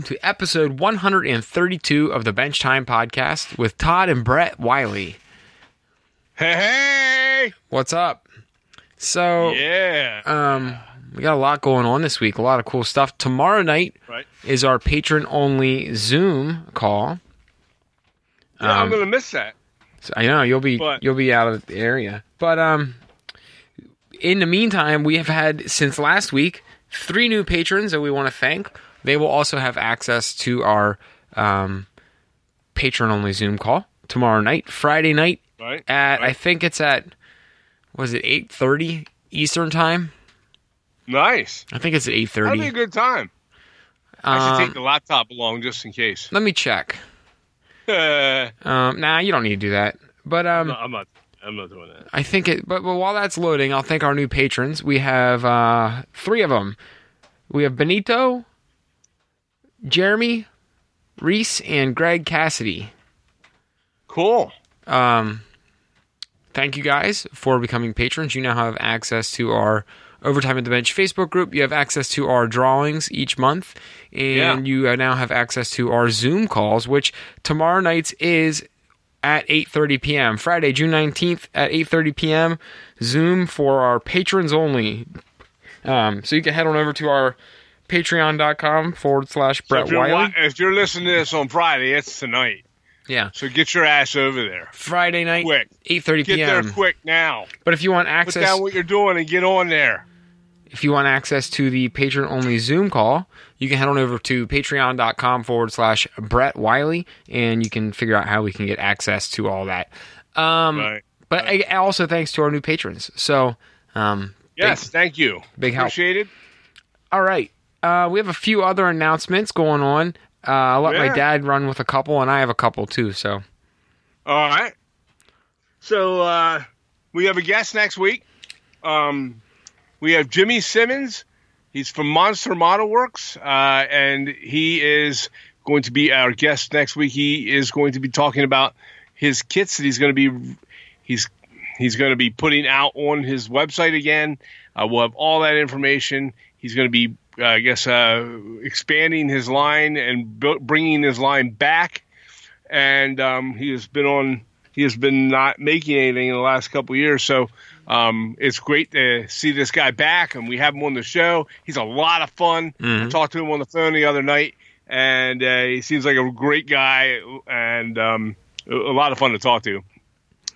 welcome to episode 132 of the Bench Time Podcast with Todd and Brett Wiley. Hey, hey! What's up? So, Yeah. um, we got a lot going on this week, a lot of cool stuff. Tomorrow night right. is our patron only Zoom call. Yeah, I'm Um, gonna miss that. So I know you'll be But- you'll be out of the area. But um in the meantime, we have had since last week three new patrons that we want to thank. They will also have access to our um patron only Zoom call tomorrow night, Friday night Right. at I think it's at was it 8:30 Eastern time? Nice. I think it's at That'll be a good time. I should Um, take the laptop along just in case. let me check. no, Um nah, you don't need to do that. But um I'm not. I'm not doing that. I think it, but, but while that's loading, I'll thank our new patrons. We have uh, three of them. We have Benito, Jeremy, Reese, and Greg Cassidy. Cool. Um, thank you guys for becoming patrons. You now have access to our Overtime at the Bench Facebook group. You have access to our drawings each month, and Yeah. you now have access to our Zoom calls, which tomorrow night's is at 8:30 p.m. Friday, June 19th at 8:30 p.m. Zoom for our patrons only. Um, so you can head on over to our patreon.com forward slash Brett you're Wiley. wa- if you're listening to this on Friday, it's tonight. yeah, So get your ass over there. Friday night, Quick. 8:30 Get there quick now. But if you want Put access, down what you're doing and get on there. if you want access to the patron only Zoom call, you can head on over to patreon.com forward slash Brett Wiley and you can figure out how we can get access to all that. Um, Right. But I, also thanks to our new patrons. So, um, Yes. Thank you. big help. Appreciate it. all right. Uh, we have a few other announcements going on. Uh, I'll let my dad run with a couple, and I have a couple too. So, All right. So uh, we have a guest next week. Um, we have Jimmy Simmons. He's from Monster Model Works, uh, and he is going to be our guest next week. He is going to be talking about his kits that he's going to be he's he's going to be putting out on his website again. Uh, we'll have all that information. He's going to be, uh, I guess, uh, expanding his line and bu- bringing his line back and um, he has been on. He has been not making anything in the last couple of years, so um, it's great to see this guy back, and we have him on the show. He's a lot of fun. I Mhm. talked to him on the phone the other night, and uh, he seems like a great guy and um, a a lot of fun to talk to.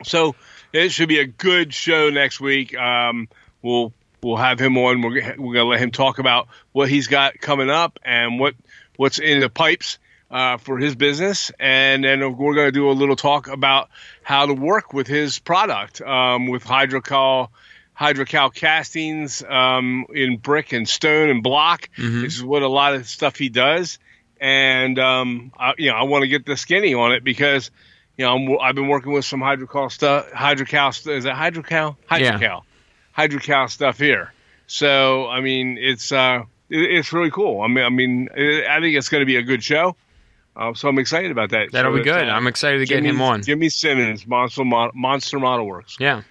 So it should be a good show next week. Um, we'll we'll have him on. We're, we're gonna let him talk about what he's got coming up and what what's in the pipes uh, for his business, and then we're going to do a little talk about how to work with his product um, with hydrocal hydrocal castings um, in brick and stone and block. Mhm. This is what a lot of stuff he does, and um, I, you know I want to get the skinny on it because you know I'm, I've been working with some hydrocal stuff. Hydrocal is it hydrocal? Yeah. Hydrocal, stuff here. So I mean it's uh, it, it's really cool. I mean I mean I think it's going to be a good show. Uh, so I'm excited about that. that'll So be good. uh, I'm excited to get Jimmy- him on. Jimmy Simmons, Monster Mo- Monster Model Works. Yeah.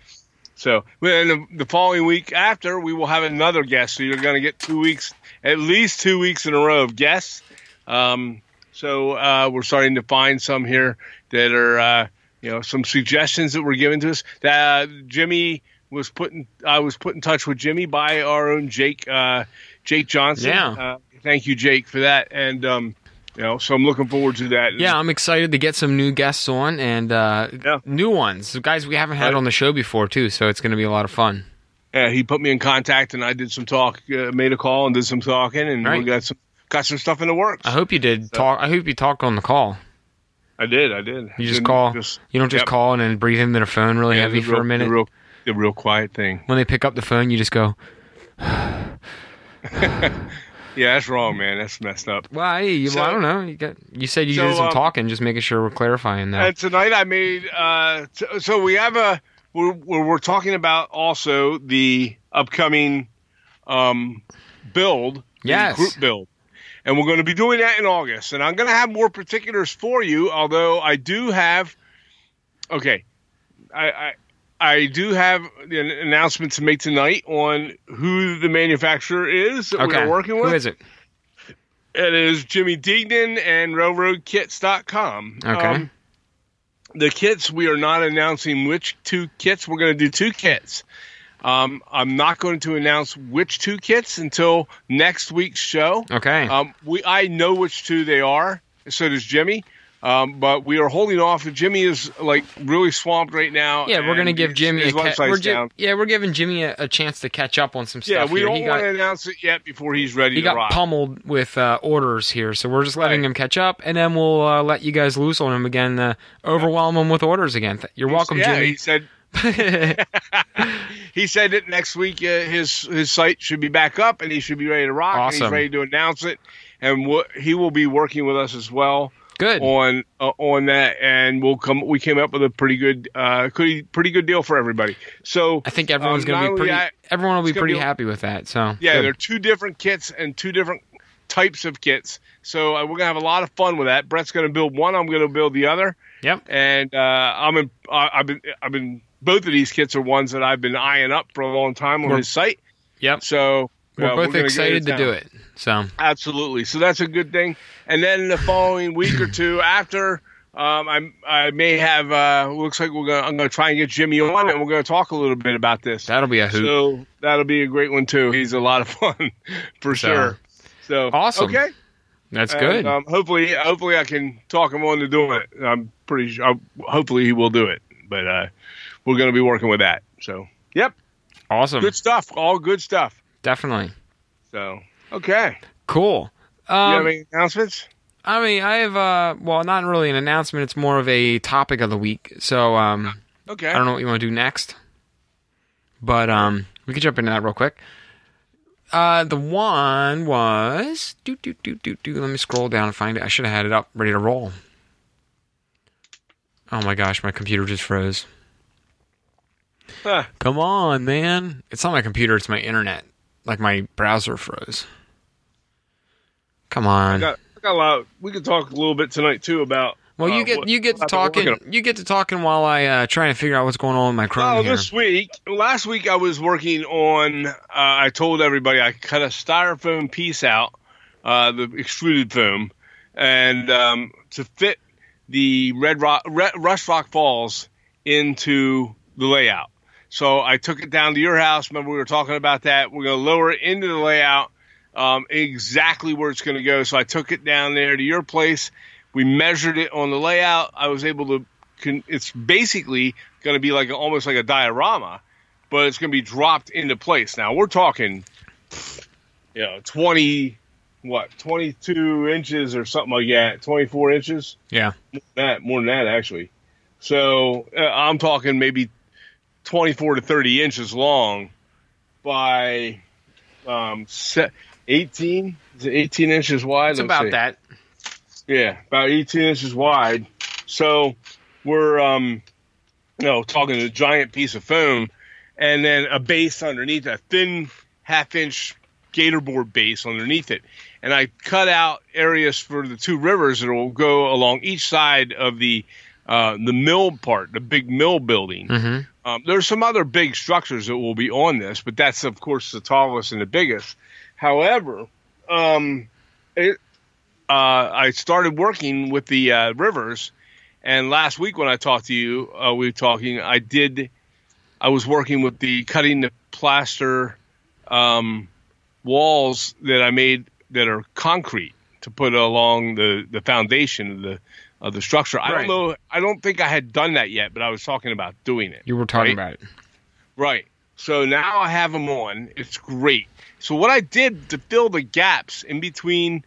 So then the, the following week after, we will have another guest. So you're going to get two weeks, at least two weeks in a row of guests. Um, so uh, we're starting to find some here that are, uh, you know, some suggestions that were given to us. That Jimmy was put in, I was put in touch with Jimmy by our own Jake, uh, Jake Johnson. Yeah. Uh, thank you, Jake, for that. And um, you know, so I'm looking forward to that. Yeah, I'm excited to get some new guests on and uh, Yeah. new ones, guys we haven't had Right. on the show before too. So it's going to be a lot of fun. Yeah, he put me in contact, and I did some talk, uh, made a call, and did some talking, and we got some got some stuff in the works. I hope you did talk. I hope you talked on the call. I did, I did. You just Didn't call. just- You don't just Yep. call and then breathe into the phone really yeah, heavy the for real- a minute. The real, quiet thing. when they pick up the phone, you just go. Yeah, that's wrong, man. That's messed up. Well, hey, you, well, I don't know. You got. You said you So, did some um, talking, just making sure we're clarifying that. And tonight I made. Uh, t- so we have a. We're, we're talking about also the upcoming um, build. Yes. Group build. And we're going to be doing that in August. And I'm going to have more particulars for you, although I do have. Okay. I, I, I do have an announcement to make tonight on who the manufacturer is that okay. we're working with. Who is it? It is Jimmy Deignan and RailroadKits.com. Okay. Um, the kits, we are not announcing which two kits. We're going to do two kits. Um, I'm not going to announce which two kits until next week's show. Okay. Um, we I know which two they are. So does Jimmy. Um, but we are holding off. Jimmy is like really swamped right now. yeah, we're gonna give Jimmy his a ca- we're gi- yeah we're giving Jimmy a, a chance to catch up on some stuff. Yeah, we here. don't want to announce it yet before he's ready he to got rock. pummeled with uh, orders here, so we're just letting Right. him catch up, and then we'll uh, let you guys loose on him again, uh, overwhelm him with orders again. You're welcome, yeah, Jimmy. he said he said that next week uh, his his site should be back up and he should be ready to rock. And Awesome. he's ready to announce it, and what he will be working with us as well Good. on uh, on that. And we'll come. We came up with a pretty good, uh, pretty pretty good deal for everybody. So I think everyone's um, gonna be pretty. everyone will be pretty be- happy with that. So yeah, good. they're two different kits and two different types of kits. So uh, we're gonna have a lot of fun with that. Brett's gonna build one. I'm gonna build the other. Yep. and uh, I'm in, I've been I've been both of these kits are ones that I've been eyeing up for a long time on We're- his site. Yep. So We're uh, both get excited to do it. So Absolutely. So that's a good thing. And then the following week or two after, um, I I may have uh, looks like we're gonna I'm gonna try and get Jimmy on and we're gonna talk a little bit about this. that'll be a hoot. So that'll be a great one too. He's a lot of fun for So, sure. So awesome. Okay. That's And, good. Um, hopefully, hopefully I can talk him on to doing it. I'm pretty sure. uh, Hopefully he will do it. But uh, we're going to be working with that. So, yep, awesome. good stuff. All good stuff. Definitely. So, okay. Cool. you have Um, any announcements? I mean, I have uh, well, not really an announcement. It's more of a topic of the week. So um, Okay. I don't know what you want to do next, but um, we could jump into that real quick. Uh, the one was do do do do do. Let me scroll down and find it. I should have had it up, ready to roll. Oh my gosh, my computer just froze. Huh. Come on, man! It's not my computer; it's my internet. Like my browser froze. Come on. I got, I got a lot. We could talk a little bit tonight too about. Well, you uh, get what- you get to what I've been talking. You get to talking while I uh, try to figure out what's going on with my Chrome Oh, here. this week, last week I was working on. Uh, I told everybody I cut a styrofoam piece out, uh, the extruded foam, and um, to fit the Red Rock, Red, Rush Rock Falls into the layout. So I took it down to your house. Remember we were talking about that. We're going to lower it into the layout, um, exactly where it's going to go. So I took it down there to your place. We measured it on the layout. I was able to. Con- it's basically going to be like almost like a diorama, but it's going to be dropped into place. Now we're talking, you know, twenty, what, twenty-two inches or something like that, twenty-four inches. Yeah. That more than that actually. So uh, I'm talking maybe twenty-four to thirty inches long by um, se- eighteen. Is it eighteen inches wide? It's about see. that. Yeah, about 18 inches wide. So we're, um, you know, talking a giant piece of foam, and then a base underneath, a thin half-inch gator board base underneath it. And I cut out areas for the two rivers that will go along each side of the uh, the mill part, the big mill building. hmm Um, there's some other big structures that will be on this, but that's of course the tallest and the biggest. However, um, it, uh, I started working with the uh, rivers, and last week when I talked to you, uh, we were talking. I did. I was working with the cutting the plaster um, walls that I made that are concrete to put along the, the foundation of the of the structure. I don't know. I don't think I had done that yet, but I was talking about doing it. You were talking Right. about it. Right. So now I have them on. It's great. So what I did to fill the gaps in between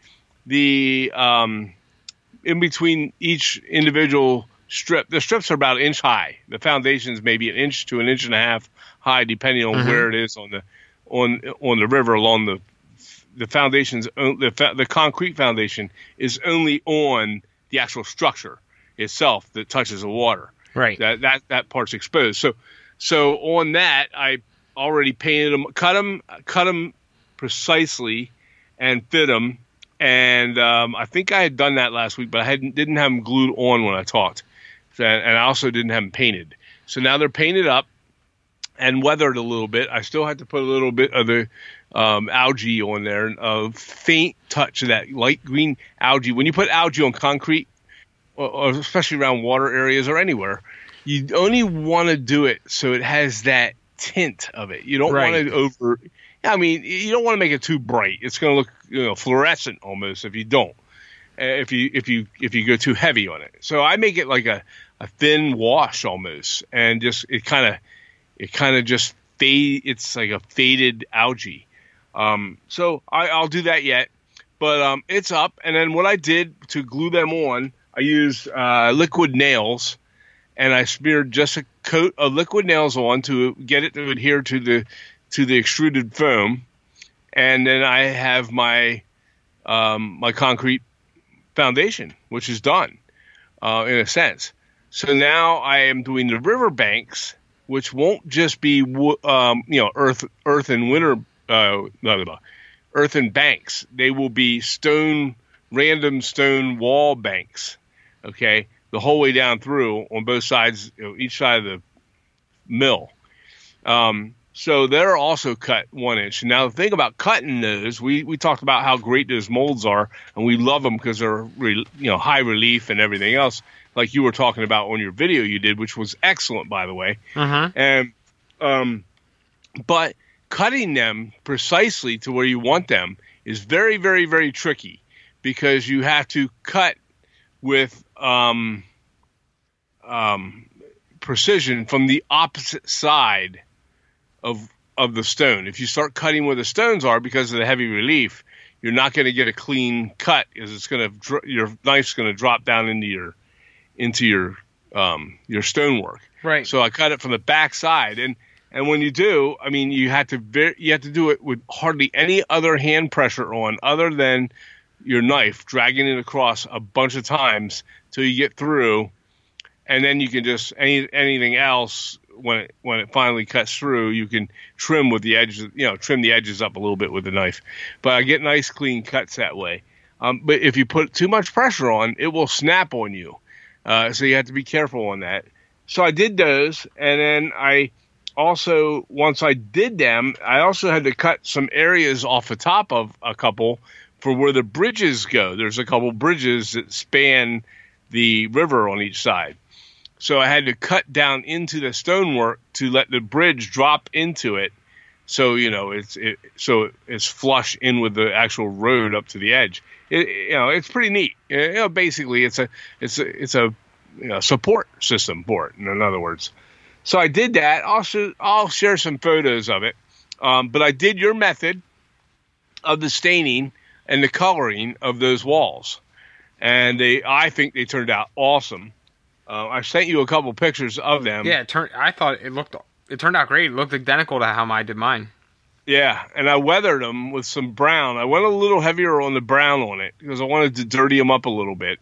the um, in between each individual strip, the strips are about an inch high. The foundations maybe an inch to an inch and a half high, depending on Mhm. where it is on the on on the river along the the foundations. The the concrete foundation is only on the actual structure itself that touches the water Right. that that that part's exposed. So so on that, I already painted them, cut them, cut them precisely, and fit them. And um, I think I had done that last week, but I hadn't didn't have them glued on when I talked, and I also didn't have them painted. So now they're painted up and weathered a little bit. I still had to put a little bit of the um, algae on there, a faint touch of that light green algae. When you put algae on concrete, or especially around water areas or anywhere, you only want to do it so it has that tint of it. You don't Right. want to over. I mean, you don't want to make it too bright. It's going to look you know fluorescent almost if you don't. uh, If you if you if you go too heavy on it, so I make it like a, a thin wash almost, and just it kind of it kind of just fade. It's like a faded algae. Um, so I, I'll do that yet, but um, it's up. And then what I did to glue them on, I used uh, liquid nails, and I smeared just a coat of liquid nails on to get it to adhere to the to the extruded foam, and then I have my um, my concrete foundation, which is done uh, in a sense. So now I am doing the river banks, which won't just be um, you know earth earth and winter uh, blah, blah, blah, banks. They will be stone random stone wall banks. Okay, the whole way down through on both sides, you know, each side of the mill. Um, so they're also cut one inch. Now the thing about cutting those, we, we talked about how great those molds are, and we love them because they're re, you know high relief and everything else, like you were talking about on your video you did, which was excellent by the way. Uh-huh. And um, but cutting them precisely to where you want them is very very very tricky because you have to cut with um, um, precision from the opposite side of of the stone. If you start cutting where the stones are because of the heavy relief, you're not going to get a clean cut because it's going to dr- your knife's going to drop down into your into your um, your stonework. Right. So I cut it from the back side, and and when you do, I mean, you have to ver- you have to do it with hardly any other hand pressure on, other than your knife dragging it across a bunch of times till you get through, and then you can just any anything else when it when it finally cuts through, you can trim with the edges, you know, trim the edges up a little bit with the knife. But I get nice clean cuts that way. Um, but if you put too much pressure on, it will snap on you. Uh, so you have to be careful on that. So I did those, and then I also once I did them, I also had to cut some areas off the top of a couple for where the bridges go. There's a couple bridges that span the river on each side. So I had to cut down into the stonework to let the bridge drop into it. So you know it's it, so it's flush in with the actual road up to the edge. It, you know it's pretty neat. You know basically it's a it's a it's a you know, support system for it. In other words, so I did that. Also, I'll share some photos of it. Um, but I did your method of the staining and the coloring of those walls, and they I think they turned out awesome. Uh, I sent you a couple pictures of them. Yeah, it turned. I thought it looked. It turned out great. It looked identical to how I did mine. Yeah, and I weathered them with some brown. I went a little heavier on the brown on it because I wanted to dirty them up a little bit.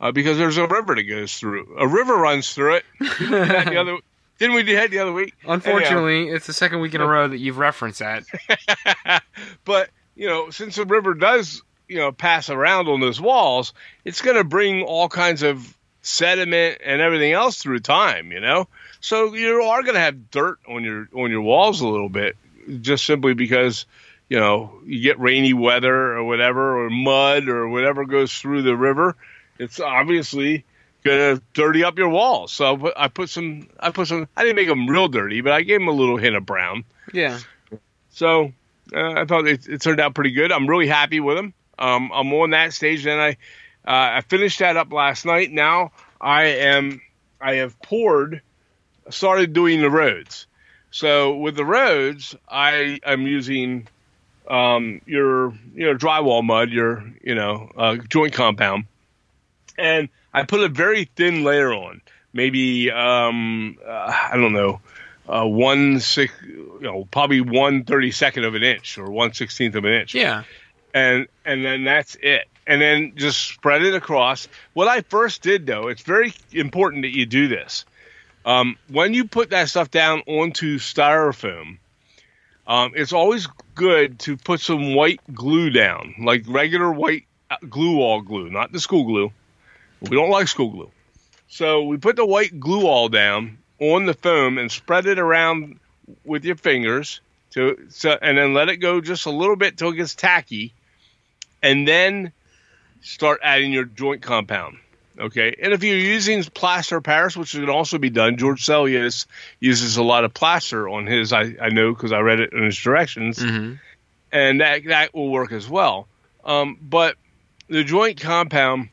Uh, because there's a river that goes through. A river runs through it. Didn't we the other, didn't we do that the other week? Unfortunately, it's the second week in a row that you've referenced that. but you know, since the river does you know pass around on those walls, it's going to bring all kinds of sediment and everything else through time. You know, so you are going to have dirt on your on your walls a little bit, just simply because you know you get rainy weather or whatever, or mud or whatever goes through the river. It's obviously gonna dirty up your walls. So I put, some, I put some. I didn't make them real dirty, but I gave them a little hint of brown. Yeah. So uh, I thought it, it turned out pretty good. I'm really happy with them. Um, I'm on that stage, and I uh, I finished that up last night. Now I am I have poured, started doing the roads. So with the roads, I am using um, your you know drywall mud, your you know uh, joint compound, and I put a very thin layer on, maybe um, uh, I don't know, uh, one six, you know, probably one thirty second of an inch or one sixteenth of an inch. Yeah. And and then that's it. And then just spread it across. What I first did though, it's very important that you do this. Um, when you put that stuff down onto styrofoam, um, it's always good to put some white glue down, like regular white uh, glue all glue, not the school glue. We don't like school glue. So we put the white glue all down on the foam and spread it around with your fingers to so and then let it go just a little bit till it gets tacky, and then start adding your joint compound. Okay, and if you're using plaster Paris, which can also be done, George Sellios uses a lot of plaster on his. I, I know because I read it in his directions, hmm and that that will work as well. Um, but the joint compound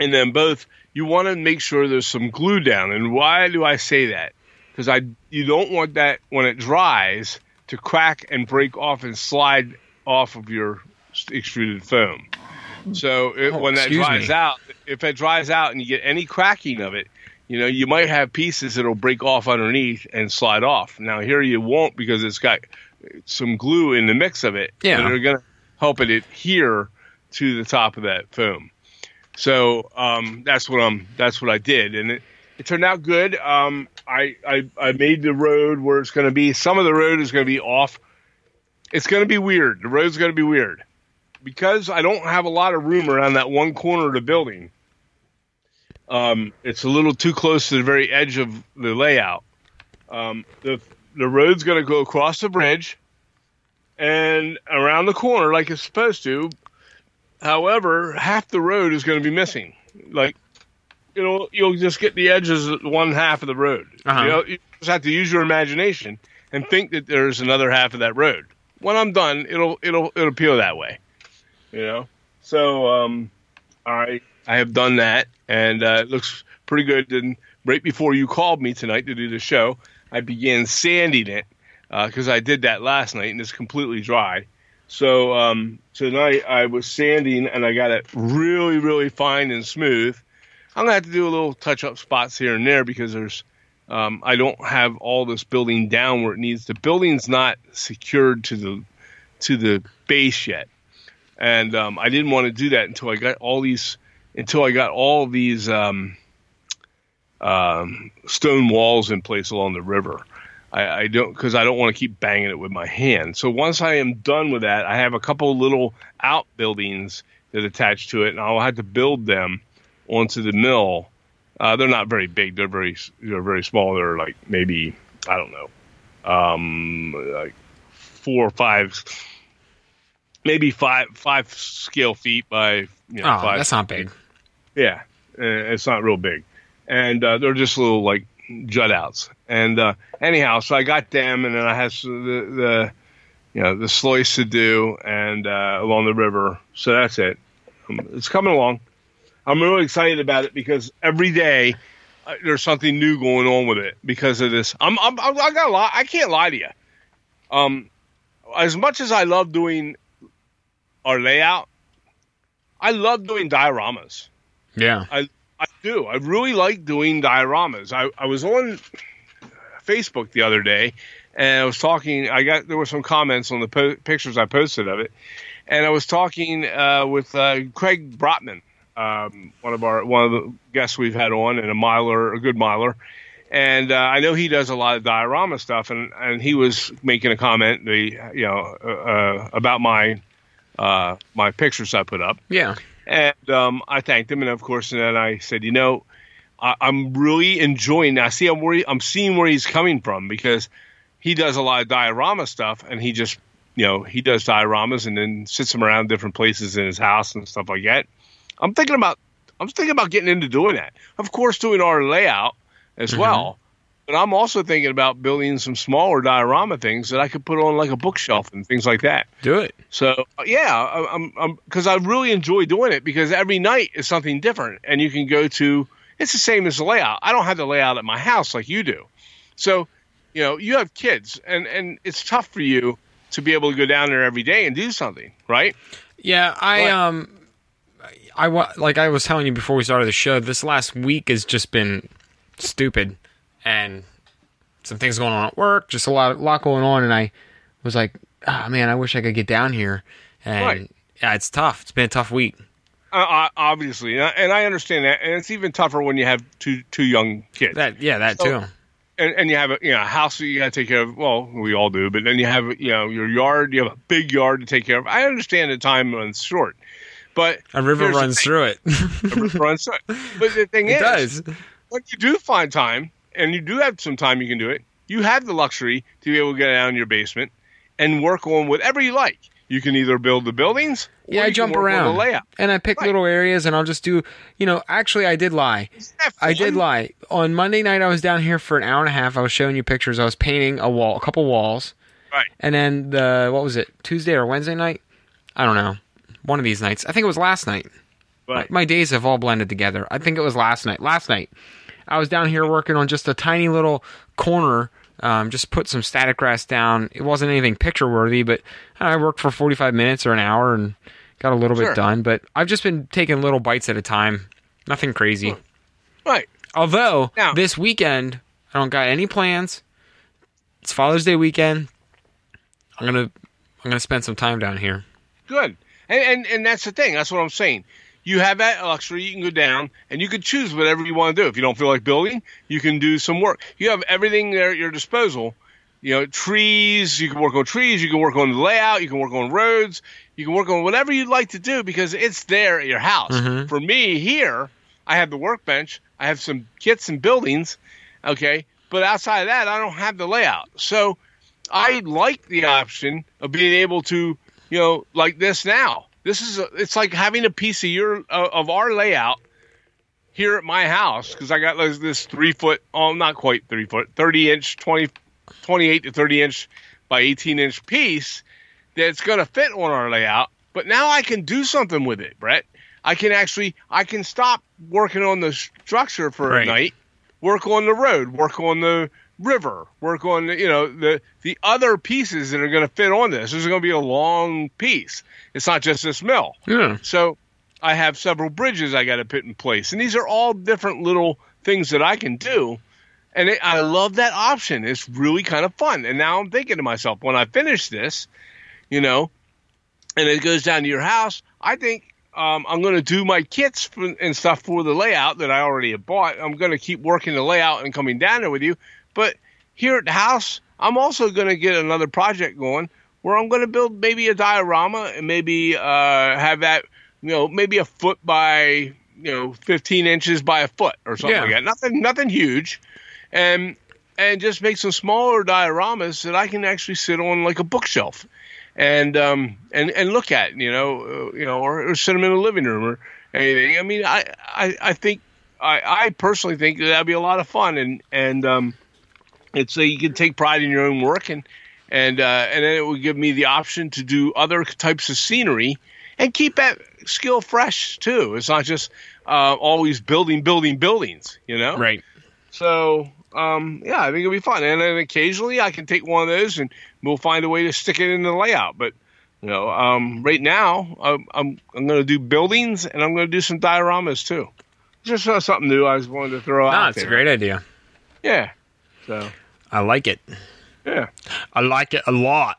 and then both, you want to make sure there's some glue down. And why do I say that? Because I you don't want that when it dries to crack and break off and slide off of your extruded foam. So it, Oh, when that dries me. out, if it dries out and you get any cracking of it, you know you might have pieces that'll break off underneath and slide off. Now here you won't because it's got some glue in the mix of it. Yeah. that are going to help it adhere to the top of that foam. So um, that's what I'm. That's what I did, and it, it turned out good. Um, I, I I made the road where it's going to be. Some of the road is going to be off. It's going to be weird. The road's going to be weird because I don't have a lot of room around that one corner of the building. Um, it's a little too close to the very edge of the layout. Um, the the road's going to go across the bridge and around the corner like it's supposed to. However, half the road is going to be missing. Like, you know, you'll just get the edges of one half of the road. Uh-huh. You, know, you just have to use your imagination and think that there's another half of that road. When I'm done, it'll it'll it'll appeal that way. You know. So um, I I have done that, and uh, it looks pretty good. And right before you called me tonight to do the show, I began sanding it because I did that last night, and it's completely dry. So um, tonight I was sanding, and I got it really, really fine and smooth. I'm gonna have to do a little touch up spots here and there because there's um, I don't have all this building down where it needs. The building's not secured to the to the base yet, and um, I didn't want to do that until I got all these until I got all these um, um, stone walls in place along the river. I, I don't because I don't want to keep banging it with my hand. So once I am done with that, I have a couple little outbuildings that attach to it, and I'll have to build them onto the mill. Uh, they're not very big; they're very they're very small. They're like maybe I don't know, um, like four or five, maybe five five scale feet by you know Oh, five. that's not big. Yeah, uh, it's not real big, and uh, they're just little like jut outs. And uh, anyhow, so I got them, and then I had the, the you know the sluice to do, and uh, along the river. So that's it. Um, it's coming along. I'm really excited about it because every day uh, there's something new going on with it because of this. I'm, I'm I got a lot. I can't lie to you. Um, as much as I love doing our layout, I love doing dioramas. Yeah. I do. I really like doing dioramas. I, I was on Facebook the other day and I was talking. I got there were some comments on the po- pictures I posted of it, and I was talking uh, with uh, Craig Brotman, um, one of our one of the guests we've had on, and a miler, a good miler. And uh, I know he does a lot of diorama stuff, and, and he was making a comment, the you know, uh, uh, about my uh, my pictures I put up. Yeah. And um, I thanked him, and of course, and then I said, you know, I, I'm really enjoying. I see, I'm where he, I'm seeing where he's coming from because he does a lot of diorama stuff, and he just, you know, he does dioramas and then sits them around different places in his house and stuff like that. I'm thinking about, I'm thinking about getting into doing that. Of course, doing our layout as well. But I'm also thinking about building some smaller diorama things that I could put on like a bookshelf and things like that. Do it. So uh, yeah, I'm I'm because I really enjoy doing it because every night is something different, and you can go to. It's the same as the layout. I don't have the layout at my house like you do, so you know you have kids, and and it's tough for you to be able to go down there every day and do something, right? Yeah, I What? um, I wa- like I was telling you before we started the show. This last week has just been stupid, and some things going on at work. Just a lot, lot going on, and I was like, ah, man, I wish I could get down here. And Right. yeah, it's tough. It's been a tough week. Uh, uh, obviously, and I, understand that, and it's even tougher when you have two two young kids. That yeah, that So- too. and, and you have a you know a house that you got to take care of. Well, we all do, but then you have you know your yard. You have a big yard to take care of. I understand the time runs short, but A river runs through it. A river runs short. But the thing it is, does. when you do find time, and you do have some time, you can do it. You have the luxury to be able to get down in your basement and work on whatever you like. You can either build the buildings, or Yeah, I jump around the layout. and I pick Right. little areas, and I'll just do. You know, actually, I did lie. I did lie. On Monday night, I was down here for an hour and a half. I was showing you pictures. I was painting a wall, a couple walls, Right. and then the what was it? Tuesday or Wednesday night? I don't know. One of these nights. I think it was last night. Right. My days have all blended together. I think it was last night. Last night, I was down here working on just a tiny little corner. Um, just put some static grass down. It wasn't anything picture worthy, but I worked for 45 minutes or an hour and got a little Sure. bit done. But I've just been taking little bites at a time. Nothing crazy. Right. Although Now- this weekend I don't got any plans. It's Father's Day weekend. I'm gonna I'm gonna spend some time down here. Good. And, and and that's the thing. That's what I'm saying. You have that luxury. You can go down and you can choose whatever you want to do. If you don't feel like building, you can do some work. You have everything there at your disposal. You know, trees. You can work on trees. You can work on the layout. You can work on roads. You can work on whatever you'd like to do because it's there at your house. Mhm. For me here, I have the workbench. I have some kits and buildings. Okay, but outside of that, I don't have the layout. So I like the option of being able to, you know, like this now. This is a, it's like having a piece of your uh, of our layout here at my house because I got this, this three foot, oh, not quite three foot, thirty inch, 20, 28 to thirty inch by eighteen inch piece that's going to fit on our layout. But now I can do something with it, Brett. I can actually I can stop working on the structure for Right. a night, work on the road, work on the river, work on you know the the other pieces that are going to fit on this. This is going to be a long piece. It's not just this mill. Yeah. So I have several bridges I got to put in place, and these are all different little things that I can do. And it, I love that option. It's really kind of fun. And now I'm thinking to myself, when I finish this, you know, and it goes down to your house, I think um, I'm going to do my kits and stuff for the layout that I already have bought. I'm going to keep working the layout and coming down there with you. But here at the house, I'm also going to get another project going where I'm going to build maybe a diorama and maybe uh, have that, you know, maybe a foot by, you know, 15 inches by a foot or something Yeah. like that. Nothing, nothing huge, and and just make some smaller dioramas that I can actually sit on like a bookshelf and um and and look at you know uh, you know or, or sit them in the living room or anything. I mean, I I, I think I, I personally think that that'd be a lot of fun and and um it's so you can take pride in your own work and and uh, and then it would give me the option to do other types of scenery and keep that skill fresh too. It's not just uh, always building building buildings, you know. Right. So, um, yeah, I think it'll be fun. And then occasionally I can take one of those and we'll find a way to stick it in the layout. But, you know, um, right now I'm, I'm, I'm going to do buildings and I'm going to do some dioramas too. Just uh, something new I was wanted to throw No, out it's there. a great idea. Yeah. So, I like it. yeah. I like it a lot.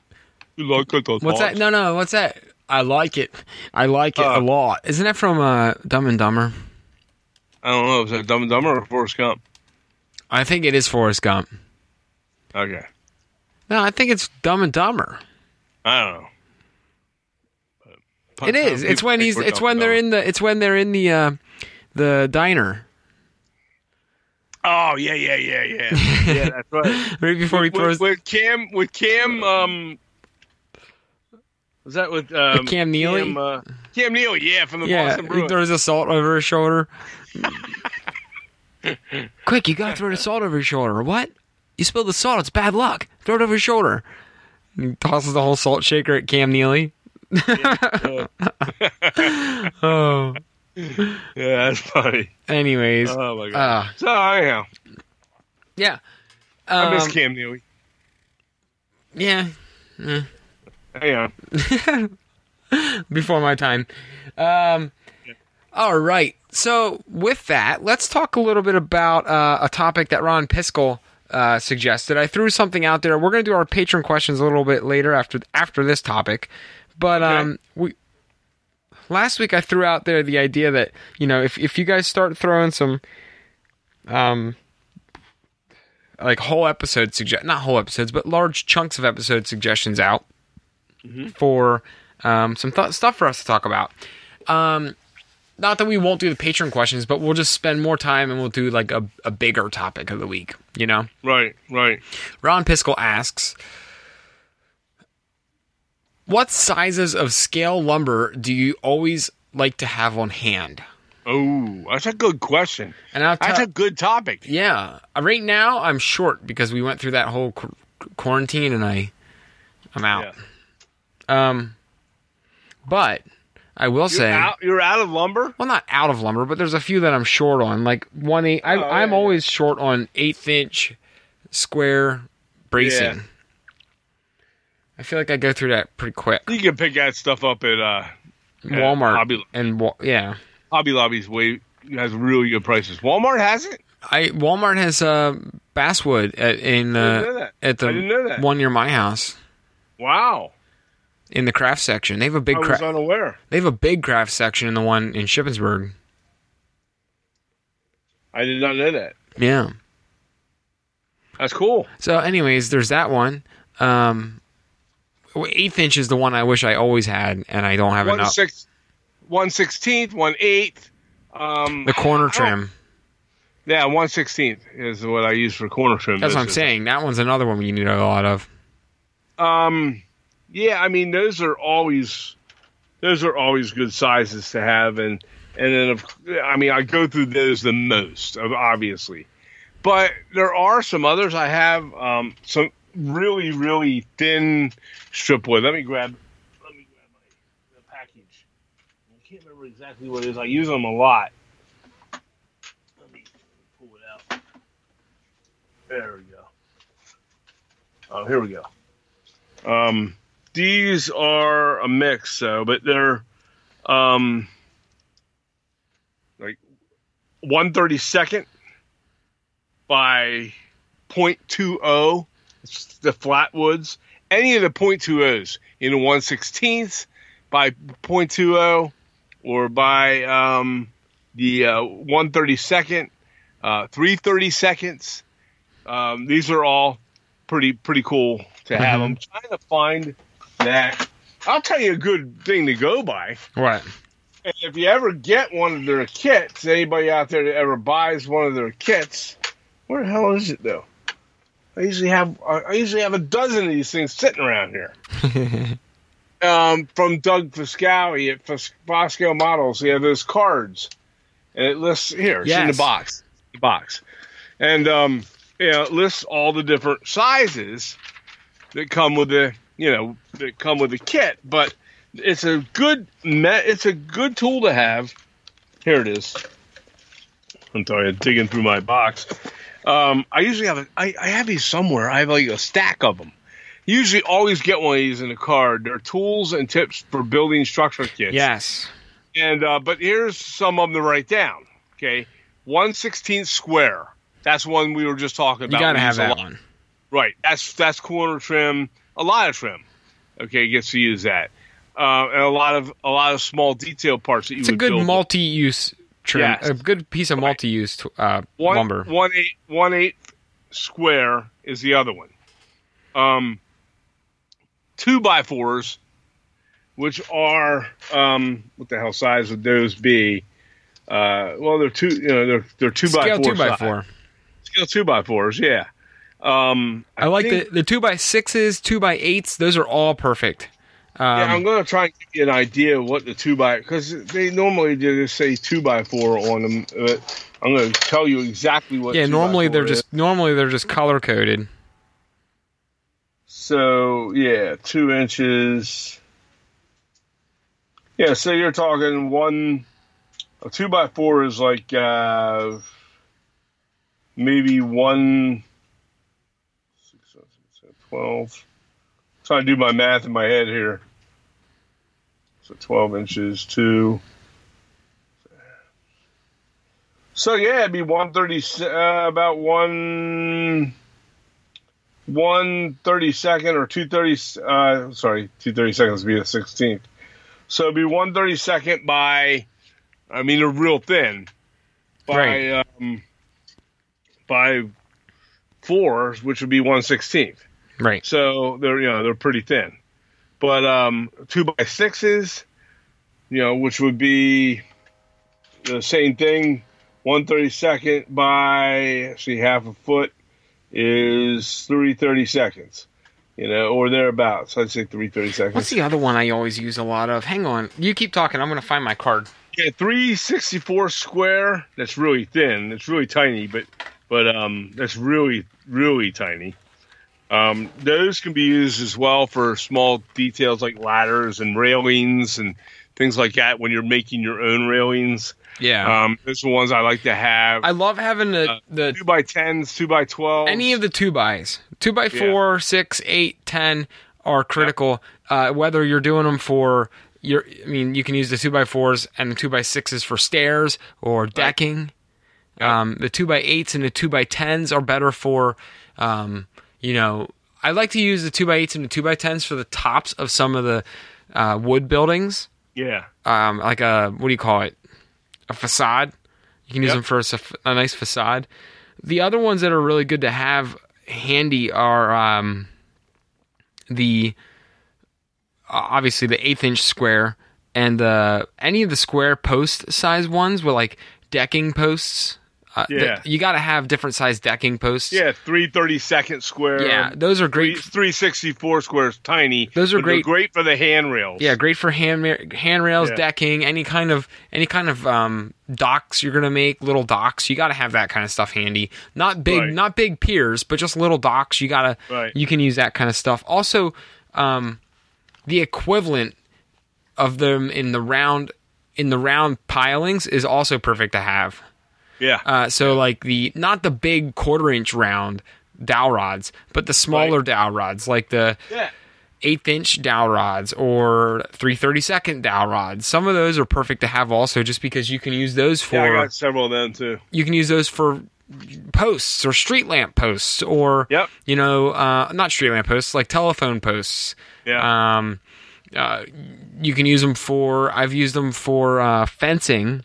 You like it, What's that? No, no. What's that? I like it. I like it Uh, a lot. Isn't that from uh, Dumb and Dumber? I don't know. Is that Dumb and Dumber or Forrest Gump? I think it is Forrest Gump. Okay. No, I think it's Dumb and Dumber. I don't know. It is. It's when he's. It's when they're in the. It's when they're in the uh, the diner Oh yeah, yeah, yeah, yeah. yeah, that's right. right before he with, throws. with Cam with Cam um was that with um, Cam Neely? Cam, uh, Cam Neely, yeah, from the yeah, Boston he throws the salt over his shoulder. Quick, you gotta throw the salt over your shoulder. What? You spilled the salt. It's bad luck. Throw it over your shoulder. And he tosses the whole salt shaker at Cam Neely. oh. yeah, that's funny. Anyways, Oh my god. uh, so anyhow, yeah. I miss Um, Cam Neely. yeah, on. before my time. Um, all right. So with that, let's talk a little bit about uh, a topic that Ron Piskel uh, suggested. I threw something out there. We're going to do our patron questions a little bit later after after this topic, but um, we last week I threw out there the idea that you know if if you guys start throwing some um like whole episode suggest not whole episodes but large chunks of episode suggestions out for um, some th- stuff for us to talk about. Um, not that we won't do the patron questions, but we'll just spend more time and we'll do like a, a bigger topic of the week. You know, Right, right. Ron Piskel asks, what sizes of scale lumber do you always like to have on hand? Oh, that's a good question. And I'll That's a good topic. yeah. uh, Right now, I'm short because we went through that whole qu- quarantine, and I, I'm out. Um, but I will You're say, out, you're out of lumber. well, not out of lumber, but there's a few that I'm short on. Like one eight, I, Oh, I'm yeah, always short on eighth inch square bracing. I feel like I go through that pretty quick. You can pick that stuff up at uh, Walmart Hobby- and yeah, Hobby Lobby's way has really good prices. Walmart has it. I Walmart has uh, basswood at, in uh, at the one near my house Wow, in the craft section. They have a big I was craft. unaware. They have a big craft section in the one in Shippensburg. I did not know that. Yeah. That's cool. So, anyways, there's that one. Um, eighth inch is the one I wish I always had, and I don't have One enough. six, one sixteenth, one eighth. Um, The corner trim. Yeah, one sixteenth is what I use for corner trim. That's what I'm saying. That one's another one you need a lot of. Um, yeah, I mean those are always those are always good sizes to have, and and then of, I mean I go through those the most, ob- obviously, but there are some others I have um, some really really thin strip wood. Let me grab let me grab my the package. I can't remember exactly what it is. I use them a lot. Let me pull it out. There we go. Oh, here we go. Um, these are a mix, so but they're um like one thirty second by 0.20. It's the flatwoods. Any of the 0.20s in the 116th by 0.20 or by um, the uh, 132nd, uh, 330 seconds. Um, these are all pretty pretty cool to have. Mhm. I'm trying to find that. I'll tell you a good thing to go by. What? And if you ever get one of their kits, anybody out there that ever buys one of their kits, where the hell is it though? I usually have I usually have a dozen of these things sitting around here. um, from Doug Foscale at Fos- Fosco Models, we have those cards, and it lists here. It's in the box, the box, and um, you know, it lists all the different sizes that come with the you know that come with the kit. But it's a good me- it's a good tool to have. Here it is. I'm sorry, digging through my box. Um, I usually have a, I, I have these somewhere. I have like a stack of them. Usually, always get one of these in the car. They're tools and tips for building structure kits. Yes. And uh, but here's some of them to write down. Okay, one sixteenth square. That's one we were just talking about. You about. got to have that one. Right. That's that's corner trim. A lot of trim. Okay, gets to use that. Uh, and a lot of a lot of small detail parts that you It's a good multi-use trim. Yes. A good piece of multi-use uh, one, lumber. One eight one eight square is the other one. Um, two by fours, which are um, what the hell size would those be? Uh, well, they're two. You know, they're they're two by Scale four. two by size. four. Scale two by fours. Yeah. Um, I, like think- the the two by sixes, two by eights. Those are all perfect. Um, yeah, I'm going to try and give you an idea of what the two by because they normally just say two by four on them. But I'm going to tell you exactly what. yeah, normally they're is. just normally they're just color coded. So yeah, two inches. Yeah, so you're talking one. A two by four is like uh, maybe one. Six, seven, seven, Twelve. Trying to do my math in my head here. So twelve inches, two. So yeah, it'd be one thirty. Uh, about one one thirty second or two thirty. Uh, sorry, two thirty seconds would be the sixteenth. So it'd be one thirty second by. I mean, they're real thin. By Right. um, by fours, which would be one sixteenth. Right. So they're you know they're pretty thin, but um, two by sixes, you know, which would be the same thing. One thirty second by see half a foot is three thirty seconds. you know, or thereabouts. I'd say three thirty seconds. What's the other one I always use a lot of? Hang on. You keep talking. I'm going to find my card. Yeah, three sixty four square. That's really thin. It's really tiny, but but um, that's really really tiny. Um, those can be used as well for small details like ladders and railings and things like that when you're making your own railings. Yeah. Um, those are the ones I like to have. I love having the, Uh, the two by tens, two by twelve. any of the two bys, two by four, six, eight, ten are critical. Uh, whether you're doing them for your, I mean, you can use the two by fours and the two by sixes for stairs or decking. Yeah. Um, the two by eights and the two by tens are better for, um, you know, I like to use the two by eights and the two by tens for the tops of some of the uh, wood buildings. yeah, Um, like a what do you call it? A facade. You can use Yep. them for a, a nice facade. The other ones that are really good to have handy are um, the uh, obviously the eighth inch square and the any of the square post size ones with like decking posts. Uh, Yeah. you got to have different size decking posts. yeah, three thirty second square. yeah, those are great. three sixty four squares, tiny. Those are great- Great for the handrails. Yeah, great for hand handrails, Yeah. decking, any kind of any kind of um, docks you're gonna make, little docks. You got to have that kind of stuff handy. Not big, Right. not big piers, but just little docks. You gotta, Right. you can use that kind of stuff. Also, um, the equivalent of them in the round in the round pilings is also perfect to have. Yeah, Uh, so like the not the big quarter inch round dowel rods, but the smaller dowel rods, like the yeah. eighth inch dowel rods or 332nd second dowel rods. Some of those are perfect to have also just because you can use those Yeah, I for got several of them too. you can use those for posts or street lamp posts or Yep. you know uh, not street lamp posts like telephone posts. Yeah, Um, uh, you can use them for I've used them for uh, fencing.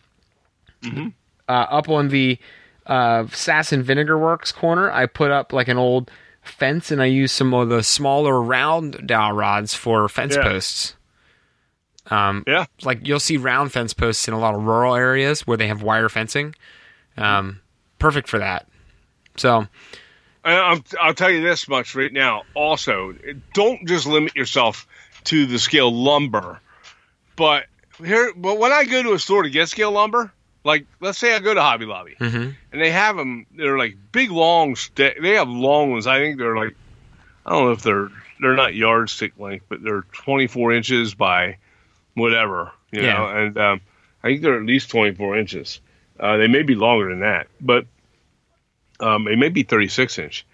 Mm-hmm. Uh, up on the uh, Sass and Vinegar Works corner, I put up like an old fence, and I used some of the smaller round dowel rods for fence Yeah. posts. Um, yeah. like you'll see round fence posts in a lot of rural areas where they have wire fencing. Um, perfect for that. So I'll, I'll tell you this much right now. Also, don't just limit yourself to the scale lumber. But here, but when I go to a store to get scale lumber, like let's say I go to Hobby Lobby mhm. and they have them, they're like big long. St- they have long ones. I think they're like, I don't know if they're they're not yardstick length, but they're 24 inches by whatever, you Yeah. know. And um, I think they're at least 24 inches. Uh, they may be longer than that, but um, it may be 36 inch.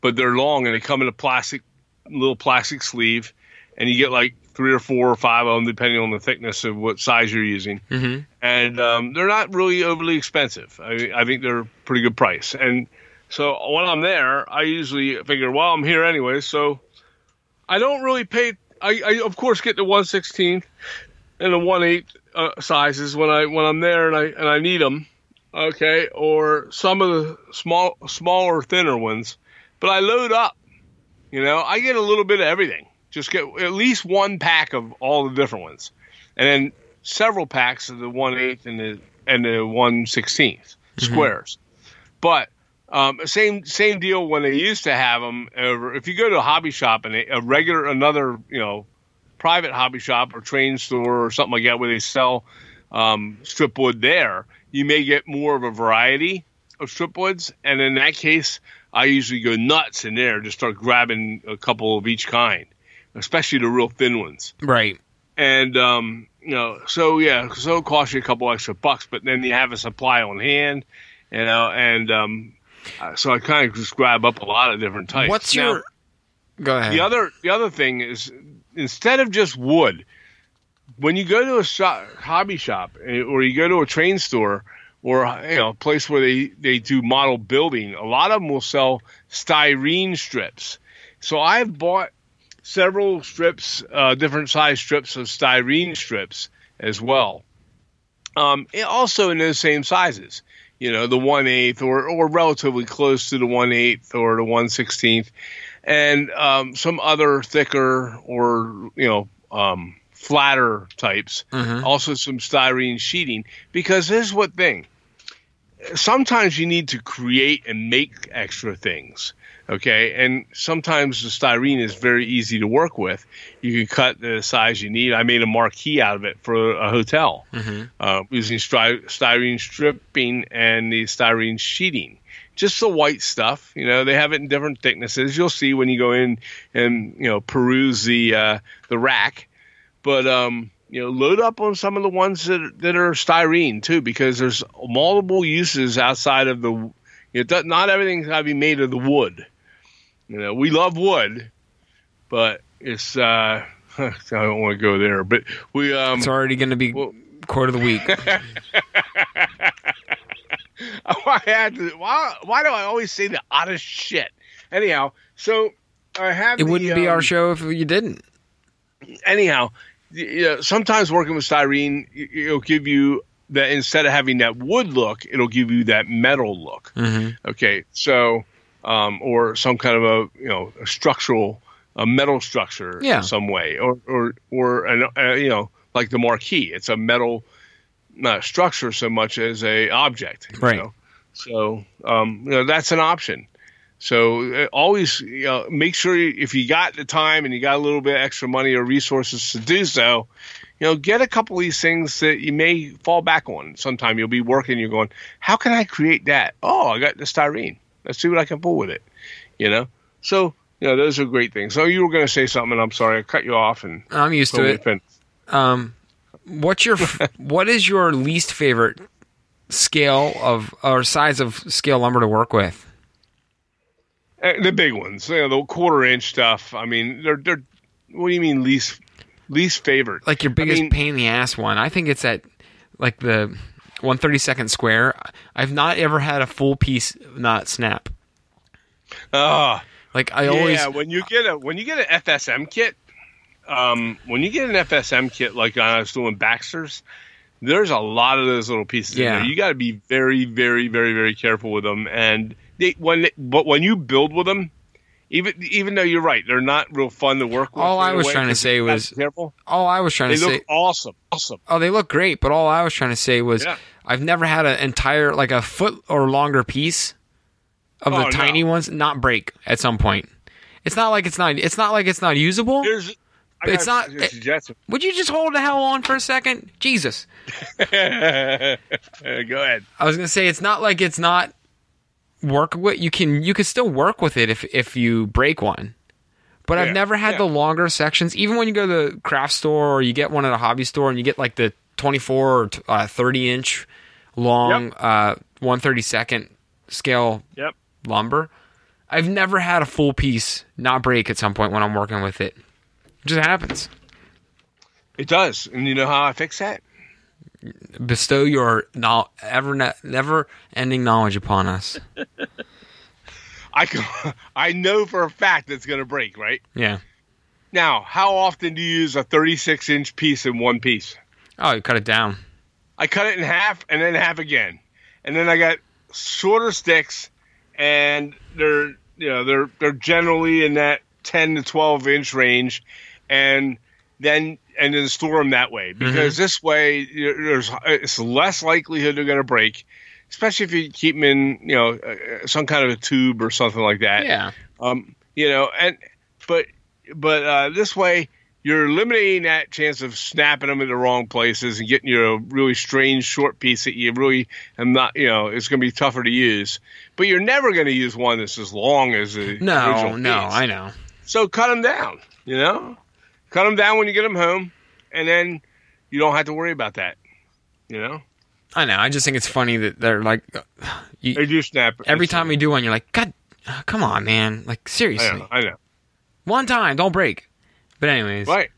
But they're long and they come in a plastic, little plastic sleeve, and you get like three or four or five of them, depending on the thickness of what size you're using. Mhm. And um, they're not really overly expensive. I, I think they're a pretty good price. And so when I'm there, I usually figure, well, I'm here anyway, so I don't really pay. I, I of course get the 116 and the 1 8 uh, sizes when I when I'm there and I and I need them. Okay, or some of the small smaller thinner ones, but I load up. You know, I get a little bit of everything. Just get at least one pack of all the different ones, and then several packs of the 1 8 and the and the 1 16th squares. But um, same same deal when they used to have them. Over, if you go to a hobby shop and a regular another you know private hobby shop or train store or something like that where they sell um, strip wood there, you may get more of a variety of strip woods. And in that case, I usually go nuts in there, just start grabbing a couple of each kind, especially the real thin ones. right. And um, you know, so yeah, so it costs you a couple extra bucks, but then you have a supply on hand, you know, and um, uh, so I kind of just grab up a lot of different types. What's Now, your Go ahead. the other the other thing is instead of just wood, when you go to a shop, hobby shop eh, or you go to a train store or you know a place where they they do model building, a lot of them will sell styrene strips. So I've bought several strips, uh, different size strips of styrene strips as well. Um, also in those same sizes, you know, the one eighth or or relatively close to the one eighth or the one sixteenth and um, some other thicker or you know um, flatter types. Mhm. Also, some styrene sheeting because this is what thing. sometimes you need to create and make extra things. Okay, and sometimes the styrene is very easy to work with. You can cut the size you need. I made a marquee out of it for a hotel uh, using stry- styrene stripping and the styrene sheeting. Just the white stuff, you know. They have it in different thicknesses. You'll see when you go in and you know peruse the uh, the rack. But um, you know, load up on some of the ones that that are styrene too, because there's multiple uses outside of the. You know, not everything's got to be made of the wood. You know, we love wood, but it's. uh I don't want to go there, but we. um It's already going to be well- quote of the week. Had to, why, why do I always say the oddest shit? Anyhow, so I have. It the, wouldn't be um, our show if you didn't. anyhow, you know, sometimes working with styrene, it'll give you that instead of having that wood look, it'll give you that metal look. Mm-hmm. Okay, so um, or some kind of a you know a structural a metal structure Yeah. in some way, or or or an, uh, you know like the marquee, it's a metal not structure so much as a object. you Right. know? So um, you know that's an option. So uh, always you know, make sure you, if you got the time and you got a little bit extra money or resources to do so, you know, get a couple of these things that you may fall back on. Sometime you'll be working, you're going, how can I create that? Oh, I got the styrene. Let's see what I can pull with it. You know, so you know those are great things. So you were going to say something, and I'm sorry, I cut you off and I'm used to it. Um, what's your what is your least favorite scale of or size of scale lumber to work with? Uh, the big ones, you know, the quarter inch stuff. I mean, they're they're. What do you mean least least favorite? Like your biggest mean- pain in the ass one. I think it's at like the 132nd square. I've not ever had a full piece not snap. Ah. Like I always yeah, when you get a when you get an FSM kit, um, when you get an FSM kit like I was doing Baxter's, there's a lot of those little pieces Yeah. in there. You got to be very, very, very, very careful with them. And they when they, but when you build with them, even even though you're right, they're not real fun to work with. All I was trying to say was- careful. all I was trying They to look say. awesome, awesome. Oh, they look great, but all I was trying to say was Yeah. I've never had an entire like a foot or longer piece of the Oh, no. tiny ones not break at some point. It's not like it's not. It's not like it's not usable. Here's I But it's not- a. Eh, would you just hold the hell on for a second? Jesus. Go ahead. I was gonna say it's not like it's not work with you can you can still work with it if if you break one. But I've never had yeah. the longer sections. Even when you go to the craft store or you get one at a hobby store and you get like the 24 or t- uh, 30 inch long uh 132nd scale Yep. lumber. I've never had a full piece not break at some point when I'm working with it. It just happens. It does, and you know how I fix that? Bestow your no, ever ne- never ending knowledge upon us. I can, I know for a fact it's going to break, right? Yeah. Now, how often do you use a 36 inch piece in one piece? Oh, you cut it down. I cut it in half and then half again, and then I got shorter sticks, and they're you know they're they're generally in that 10 to 12 inch range, and then and then store them that way because this way there's it's less likelihood they're going to break, especially if you keep them in you know uh, some kind of a tube or something like that. Yeah. Um, you know, and but but uh, this way you're eliminating that chance of snapping them in the wrong places and getting you a really strange short piece that you really am not. You know, it's going to be tougher to use. But you're never going to use one that's as long as the No, original no, piece. I know. So cut them down. You know, cut them down when you get them home, and then you don't have to worry about that. You know, I know. I just think it's funny that they're like, you, they do snap every time we do one, you're like, God, come on, man. Like I seriously, know, I know. one time, don't break. But anyways, Right.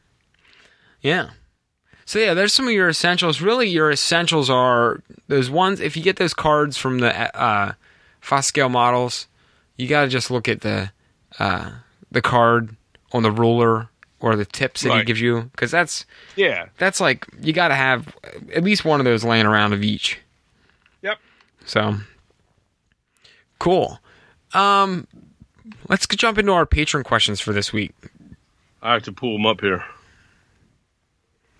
yeah. So yeah, there's some of your essentials. Really, your essentials are those ones. If you get those cards from the uh, Foscale models, you got to just look at the uh, the card on the ruler or the tips that he gives you, because that's Yeah. that's like you got to have at least one of those laying around of each. Yep. So cool. Um, let's jump into our patron questions for this week. I have to pull them up here.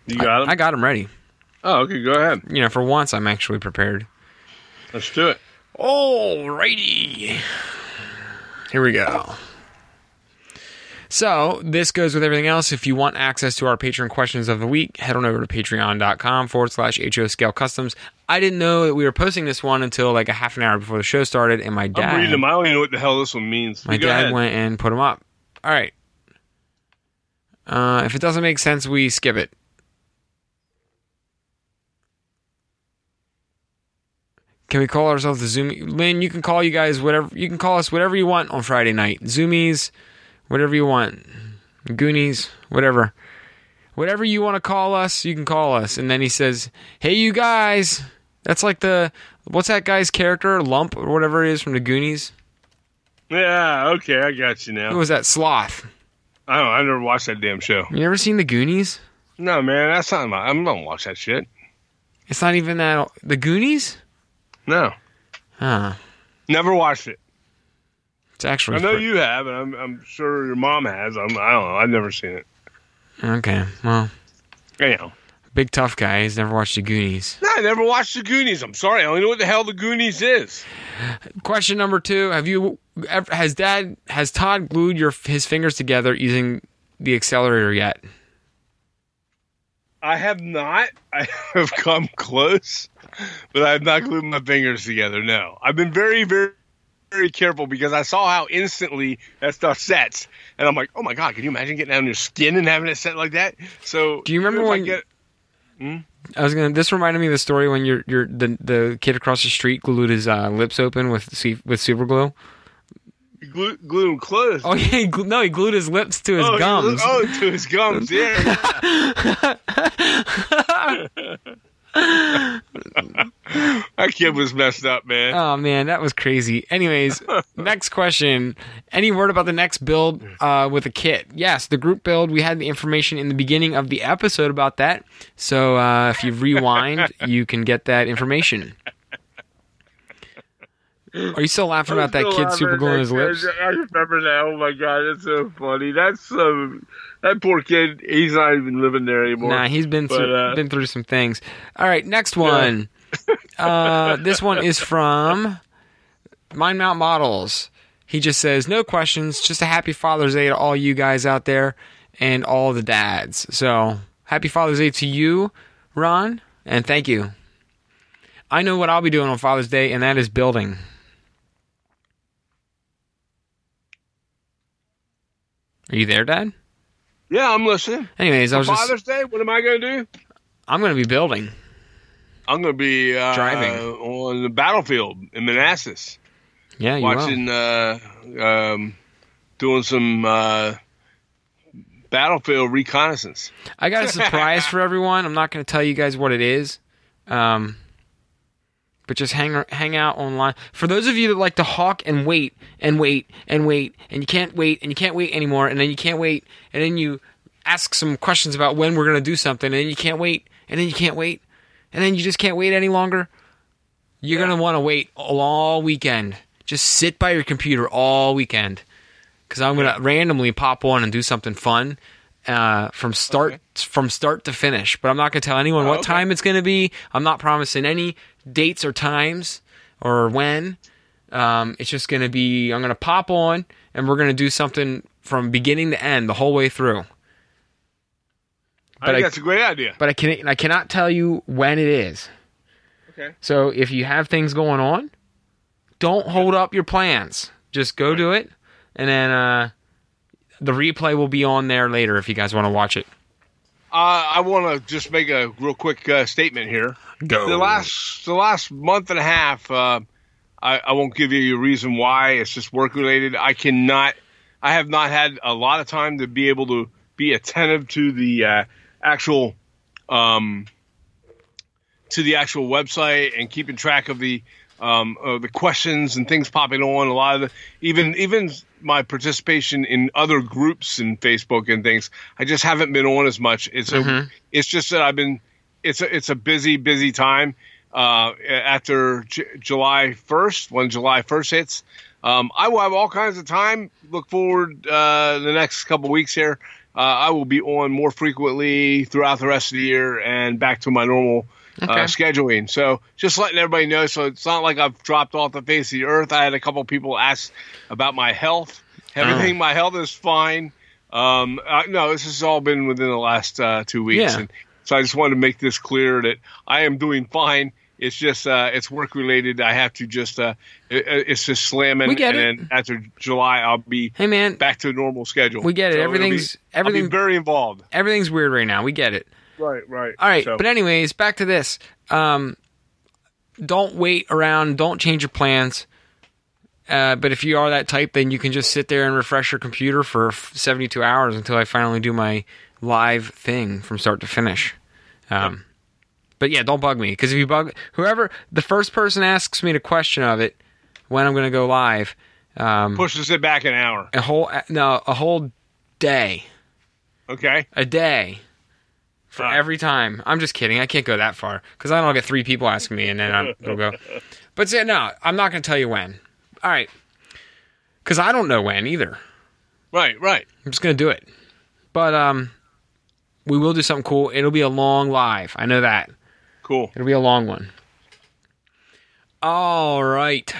You got them? I got them ready. oh, okay. Go ahead. You know, for once, I'm actually prepared. Let's do it. Alrighty. Here we go. So, this goes with everything else. If you want access to our Patreon questions of the week, head on over to patreon.com forward slash HO Scale Customs. I didn't know that we were posting this one until like a half an hour before the show started, and my dad. I'm reading them. I don't even know what the hell this one means. My dad went and put them up. All right. Uh, if it doesn't make sense, we skip it. Can we call ourselves the Zoom? Lynn, you can call you guys whatever. You can call us whatever you want on Friday night. Zoomies, whatever you want. Goonies, whatever. Whatever you want to call us, you can call us. And then he says, "Hey, you guys." That's like the what's that guy's character, Lump or whatever it is from the Goonies. Yeah, okay, I got you now. Who was that? Sloth. I don't. know, I never watched that damn show. You never seen the Goonies? No, man, that's not my. I don't watch that shit. It's not even that. The Goonies? No, Huh. never watched it. It's actually. I know fr- you have, and I'm, I'm sure your mom has. I'm, I don't know. I've never seen it. Okay. Well, Anyhow, big tough guy. He's never watched the Goonies. no, I never watched the Goonies. I'm sorry. I don't know what the hell the Goonies is. Question number two: Have you? Has Dad? Has Todd glued your his fingers together using the accelerator yet? I have not. I have come close, but I have not glued my fingers together. No, I've been very, very, very careful because I saw how instantly that stuff sets, and I'm like, oh my god, can you imagine getting on your skin and having it set like that? So, Do you remember if I when- get? I was gonna. This reminded me of the story when your your the the kid across the street glued his uh, lips open with with super glue. Glue, glue them closed. Oh yeah, he glu- no, he glued his lips to his Oh, he- gums. Oh, to his gums. Yeah. that kid was messed up, man. Oh man, that was crazy. Anyways, next question. Any word about the next build uh, with a kit? Yes, the group build. We had the information in the beginning of the episode about that. So uh, if you rewind, you can get that information. Are you still laughing about that kid super gluing his lips? I remember that. Oh my god, that's so funny. That's so. That poor kid. He's not even living there anymore. Nah, he's been But, through, uh, been through some things. All right, next one. uh, this one is from Mind Mount Models. He just says, "No questions, just a happy Father's Day to all you guys out there and all the dads." So, happy Father's Day to you, Ron, and thank you. I know what I'll be doing on Father's Day, and that is building. Are you there, Dad? yeah, I'm listening. Anyways, I was just, Father's Day, what am I going to do? I'm going to be building. I'm going to be uh, Driving. on the battlefield in Manassas, Yeah, watching, uh, um, doing some uh, battlefield reconnaissance. I got a surprise for everyone. I'm not going to tell you guys what it is, um, but just hang hang out online. For those of you that like to hawk and wait and wait and wait, and you can't wait and you can't wait anymore, and then you can't wait, and then you ask some questions about when we're going to do something, and then you can't wait, and then you can't wait, and then you just can't wait any longer. You're going to want to wait all weekend. Just sit by your computer all weekend because I'm going to randomly pop on and do something fun uh, from start from start to finish. But I'm not going to tell anyone Oh, what okay. time it's going to be. I'm not promising any dates or times or when. Um, it's just going to be I'm going to pop on and we're going to do something from beginning to end the whole way through. I think I- that's a great idea. But I can I cannot tell you when it is. Okay. So if you have things going on, don't hold up your plans. Just go do it, and then uh, the replay will be on there later if you guys want to watch it. Uh, I want to just make a real quick uh, statement here. Go. The last the last month and a half, uh, I, I won't give you a reason why. It's just work related. I cannot. I have not had a lot of time to be able to be attentive to the uh, actual um, to the actual website and keeping track of the um, of the questions and things popping on. A lot of the even even my participation in other groups in Facebook and things. I just haven't been on as much. It's a it's just that I've been it's a it's a busy busy time. Uh, after J- July 1st, when July 1st hits, um, I will have all kinds of time. Look forward uh, the next couple weeks here. Uh, I will be on more frequently throughout the rest of the year and back to my normal uh, scheduling. So just letting everybody know. So it's not like I've dropped off the face of the earth. I had a couple people ask about my health. Everything, my health is fine. Um, uh, no, this has all been within the last uh, two weeks, Yeah. and so I just wanted to make this clear that I am doing fine. It's just uh, it's work related. I have to just uh, it, it's just slamming. We get and it. then after July, I'll be Hey man, back to a normal schedule. We get it. it'll Everything's- be everything- very involved. everything's weird right now. We get it. Right, right. All right, So- but anyways, back to this. Um, don't wait around. Don't change your plans. Uh, but if you are that type, then you can just sit there and refresh your computer for f- 72 hours until I finally do my live thing from start to finish. Um, But yeah, don't bug me because if you bug whoever, the first person asks me the question of it when I'm going to go live, um, pushes it back an hour. a whole no, a whole day, Okay. a day for Ah. every time. I'm just kidding. I can't go that far because I don't get three people asking me and then I'm, it'll go. But say no, I'm not going to tell you when. All right, because I don't know when either. Right, right. I'm just going to do it. But um, we will do something cool. It'll be a long live. I know that. Cool. It'll be a long one. All right.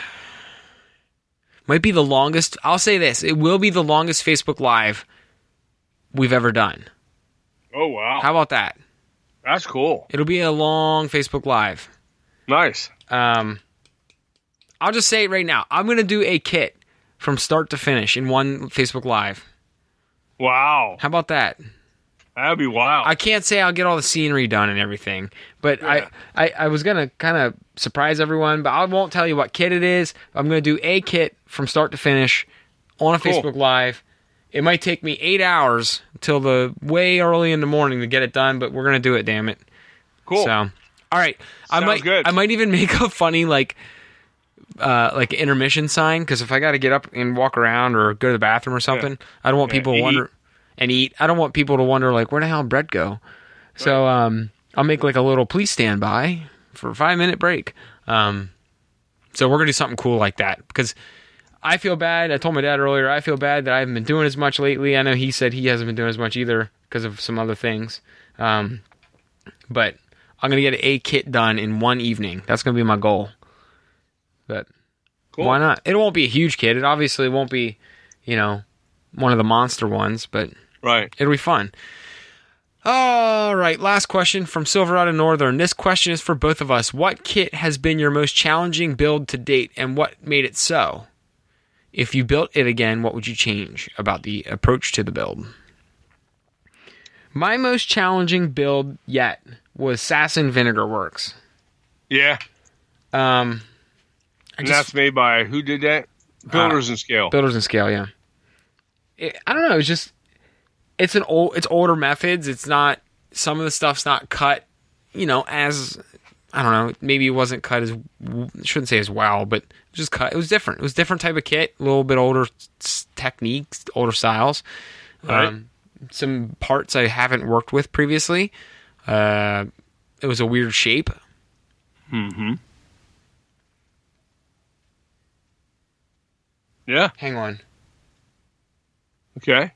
Might be the longest. I'll say this. It will be the longest Facebook Live we've ever done. Oh wow, How about that? that's cool. It'll be a long Facebook Live. Nice. Um, I'll just say it right now. I'm going to do a kit from start to finish in one Facebook Live. Wow, How about that? that'd be wild. I can't say I'll get all the scenery done and everything, but Yeah. I, I, I was gonna kind of surprise everyone, but I won't tell you what kit it is. I'm gonna do a kit from start to finish on a Cool. Facebook Live. It might take me eight hours till the way early in the morning to get it done, but we're gonna do it. Damn it! cool. So, all right, I might good. I might even make a funny like uh like intermission sign because if I got to get up and walk around or go to the bathroom or something, I don't want Yeah, people to wonder and eat. I don't want people to wonder like where the hell Brett go. So um, I'll make like a little please stand by for a five minute break. Um, so we're gonna do something cool like that because. I feel bad. I told my dad earlier. I feel bad that I haven't been doing as much lately. I know he said he hasn't been doing as much either because of some other things. Um, but I'm gonna get a kit done in one evening. That's gonna be my goal. But cool. why not? It won't be a huge kit. It obviously won't be, you know, one of the monster ones, but Right. it'll be fun. All right, last question from Silverado Northern. This question is for both of us. What kit has been your most challenging build to date, and what made it so? If you built it again, what would you change about the approach to the build? My most challenging build yet was Sass and Vinegar Works. Yeah. Um, And just- that's made by who did that? Builders In Scale. Builders In Scale, yeah. It, I don't know. It's just it's an old, it's older methods. It's not some of the stuff's not cut, you know, as I don't know. Maybe it wasn't cut as shouldn't say as well, but just cut. It was different. It was different type of kit, a little bit older techniques, older styles. Right. Um, some parts I haven't worked with previously. Uh, it was a weird shape. mm-hmm. Yeah. Hang on, Okay.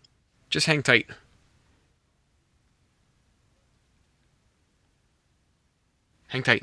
just hang tight. Hang tight.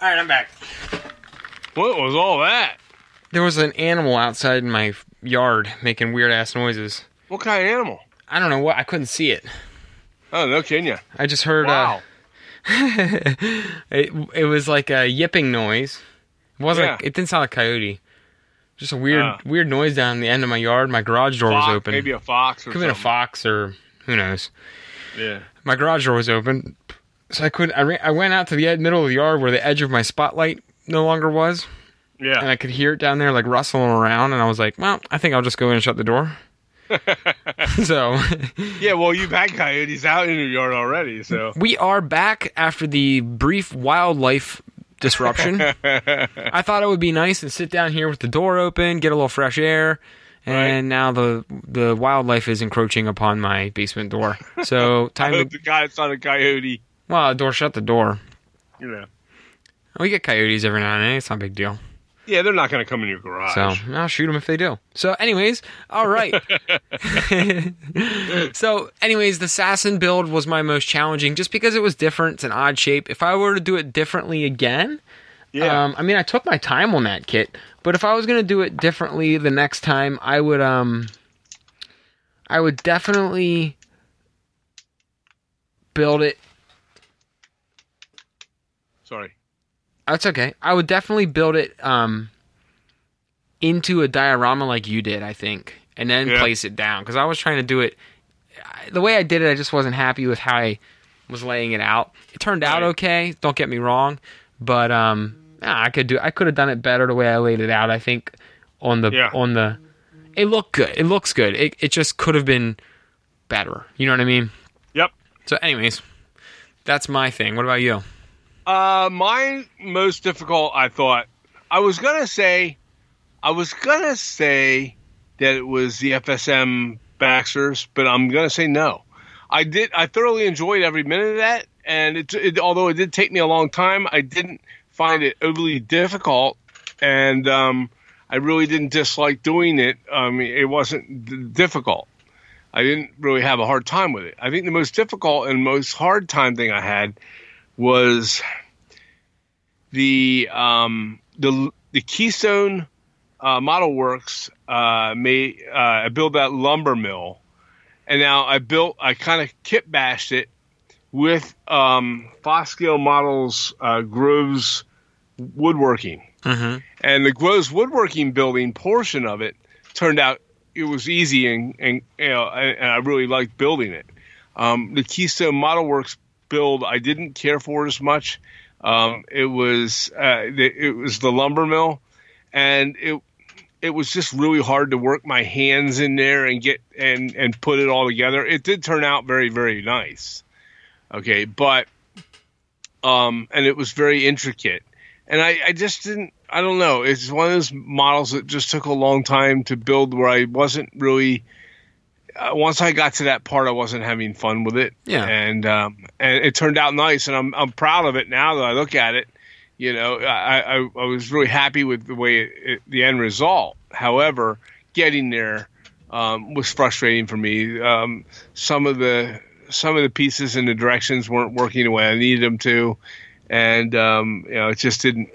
All right, I'm back. What was all that? There was an animal outside in my yard making weird ass noises. What kind of animal? I don't know what I couldn't see it. Oh no, kidding you. I just heard Wow. uh, it. It was like a yipping noise. It wasn't. Yeah. It didn't sound like coyote. Just a weird, Ah. weird noise down the end of my yard. My garage door Fox, was open. Maybe a fox or Could have been a fox or who knows. Yeah. My garage door was open, so I couldn't. I, ran, I went out to the ed- middle of the yard where the edge of my spotlight no longer was, Yeah. and I could hear it down there like rustling around. And I was like, "Well, I think I'll just go in and shut the door." so Yeah. Well, you've had coyotes out in your yard already, so. we are back after the brief wildlife disruption. I thought it would be nice to sit down here with the door open, get a little fresh air, and Right. now the the wildlife is encroaching upon my basement door. So I time hope to the guy it's not a coyote. Well, the door shut the door. Yeah. We get coyotes every now and then. It's not a big deal. Yeah, they're not going to come in your garage. So I'll shoot them if they do. So, anyways, all right. so, anyways, the assassin build was my most challenging just because it was different. It's an odd shape. If I were to do it differently again, yeah. um, I mean, I took my time on that kit, but if I was gonna do it differently the next time, I would um, I would definitely build it. Sorry. That's okay. I would definitely build it um into a diorama like you did, I think, and then Yeah. place it down because I was trying to do it the way I did it. I just wasn't happy with how I was laying it out. It turned out okay. Don't get me wrong, but um, I could do. I could have done it better the way I laid it out. I think on the Yeah. on the it looked good. It looks good. It it just could have been better. You know what I mean? Yep. So, anyways, that's my thing. What about you? Uh, my most difficult, I thought, I was gonna say, I was gonna say that it was the FSM Baxters, but I'm gonna say no. I did, I thoroughly enjoyed every minute of that, and it, it although it did take me a long time, I didn't find it overly difficult, and um, I really didn't dislike doing it. I mean, it wasn't d- difficult. I didn't really have a hard time with it. I think the most difficult and most hard time thing I had was the um, the the Keystone uh, Model Works uh, made uh, I built that lumber mill, and now I built I kind of kit bashed it with um, Foscale Models uh, Groves woodworking, Mm-hmm. and the Groves woodworking building portion of it turned out it was easy and and you know and, and I really liked building it. Um, the Keystone Model Works build I didn't care for as much. Um, it was uh, it was the lumber mill, and it it was just really hard to work my hands in there and get and and put it all together. It did turn out very very nice. Okay, but um, and it was very intricate, and I I just didn't. I don't know. It's one of those models that just took a long time to build, where I wasn't really. Uh, once I got to that part, I wasn't having fun with it. Yeah. and um, and it turned out nice, and I'm I'm proud of it now that I look at it. You know, I I, I was really happy with the way it, it, the end result. However, getting there um, was frustrating for me. Um, some of the some of the pieces and the directions weren't working the way I needed them to, and um, you know, it just didn't.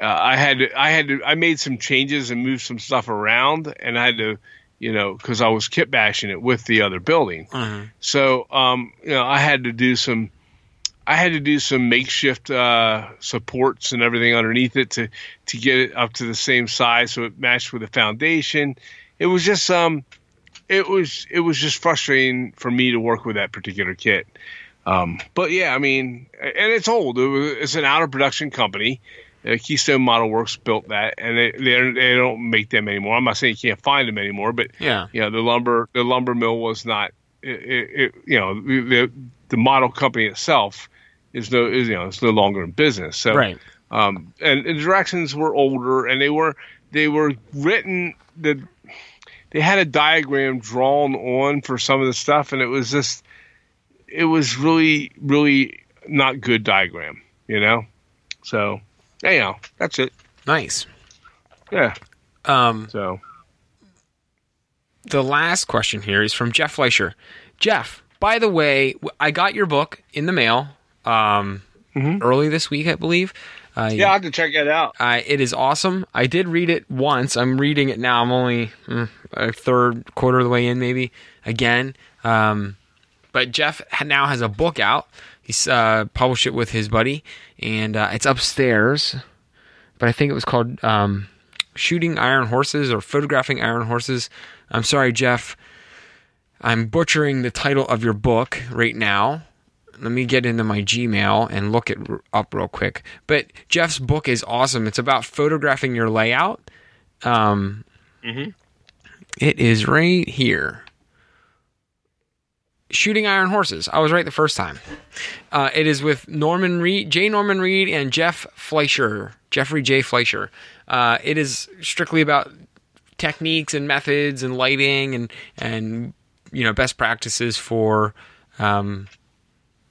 Uh, I had to, I had to, I made some changes and moved some stuff around, and I had to, you know, because I was kit bashing it with the other building. Mm-hmm. So, um, you know, I had to do some, I had to do some makeshift uh, supports and everything underneath it to to get it up to the same size so it matched with the foundation. It was just um, it was it was just frustrating for me to work with that particular kit. Um, but yeah, I mean, and it's old. It was, it's an out of production company. Uh, Keystone Model Works built that, and they they don't make them anymore. I'm not saying you can't find them anymore, but Yeah. you know the lumber the lumber mill was not it, it, it, you know the the model company itself is no is you know it's no longer in business so Right. um and, and the directions were older and they were they were written the they had a diagram drawn on for some of the stuff and it was just it was really really not good diagram you know so anyhow that's it Nice. yeah Um, so the last question here is from Jeff Fleischer. Jeff, by the way, I got your book in the mail. Um, Mhm. early this week, I believe. Uh, Yeah, I have to check that out. uh, it is awesome. I did read it once. I'm reading it now. I'm only mm, a third quarter of the way in, maybe again. Um, but Jeff now has a book out. He's uh, published it with his buddy, and uh, it's upstairs. But I think it was called um, "Shooting Iron Horses" or "Photographing Iron Horses." I'm sorry, Jeff. I'm butchering the title of your book right now. Let me get into my Gmail and look it up real quick. But Jeff's book is awesome. It's about photographing your layout. Um, Mhm. it is right here. Shooting Iron Horses. I was right the first time. Uh, it is with Norman Reed, J. Norman Reed, and Jeff Fleischer, Jeffrey J. Fleischer. Uh, it is strictly about techniques and methods and lighting and and you know best practices for um,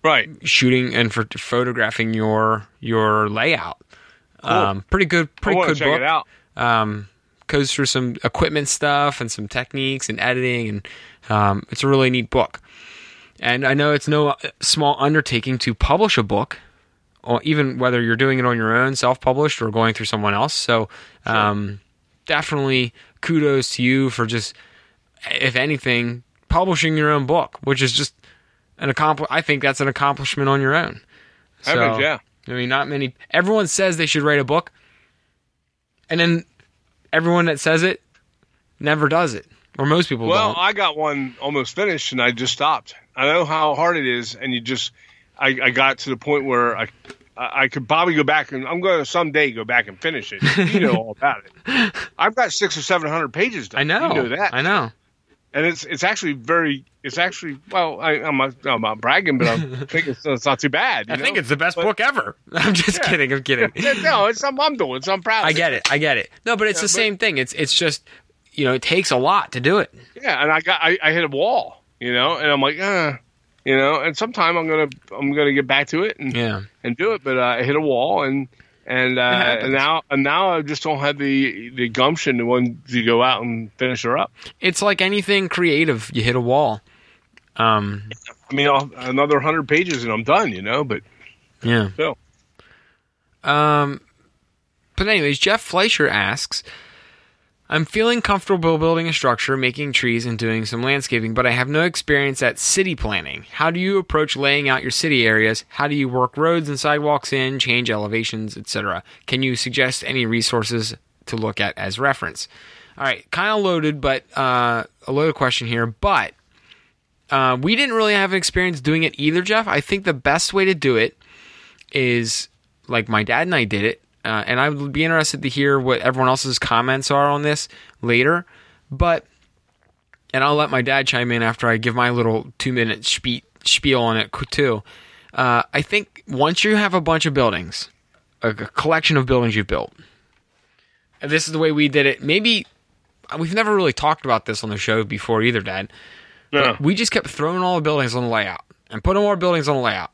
Right. shooting and for photographing your your layout. Um, pretty good, pretty good check book. it out. Um, goes through some equipment stuff and some techniques and editing, and um, it's a really neat book. And I know it's no uh, small undertaking to publish a book, or even whether you're doing it on your own, self-published, or going through someone else. So, um, definitely kudos to you for just, if anything, publishing your own book, which is just an accompli- I think that's an accomplishment on your own. I think, yeah. I mean, not many. Everyone says they should write a book, and then everyone that says it never does it, or most people Well, don't. I got one almost finished, and I just stopped. I know how hard it is, and you just, I, I got to the point where I, I I could probably go back and I'm going to someday go back and finish it. You know all about it. I've got six or seven hundred pages done. I know. You know that, I know. and it's it's actually very. It's actually well. I, I'm not, I'm not bragging, but I think it's, it's not too bad. you I think it's the best But- book ever. I'm just Yeah. kidding. I'm kidding. no, it's something I'm doing. So I'm proud. Of I it. get it. I get it. No, but it's Yeah, the but- same thing. It's it's just you know it takes a lot to do it. Yeah, and I got I, I hit a wall, you know, and I'm like, uh, you know, and sometime I'm gonna I'm gonna get back to it and Yeah. and do it, but uh, I hit a wall and and uh, and now and now I just don't have the the gumption to want to go out and finish her up. It's like anything creative. You hit a wall. Um. I mean, I'll, another hundred pages and I'm done, you know. But Yeah. still, Um, but anyways, Jeff Fleischer asks, I'm feeling comfortable building a structure, making trees, and doing some landscaping, but I have no experience at city planning. How do you approach laying out your city areas? How do you work roads and sidewalks in, change elevations, etc.? Can you suggest any resources to look at as reference? All right, kind of loaded, but uh, a loaded question here, but uh, we didn't really have experience doing it either, Jeff. I think the best way to do it is like my dad and I did it, uh, and I would be interested to hear what everyone else's comments are on this later. But, and I'll let my dad chime in after I give my little two minute spie- spiel on it too. Uh, I think once you have a bunch of buildings, a, collection of buildings you've built, and this is the way we did it. Maybe we've never really talked about this on the show before either, Dad. yeah, We just kept throwing all the buildings on the layout and putting more buildings on the layout,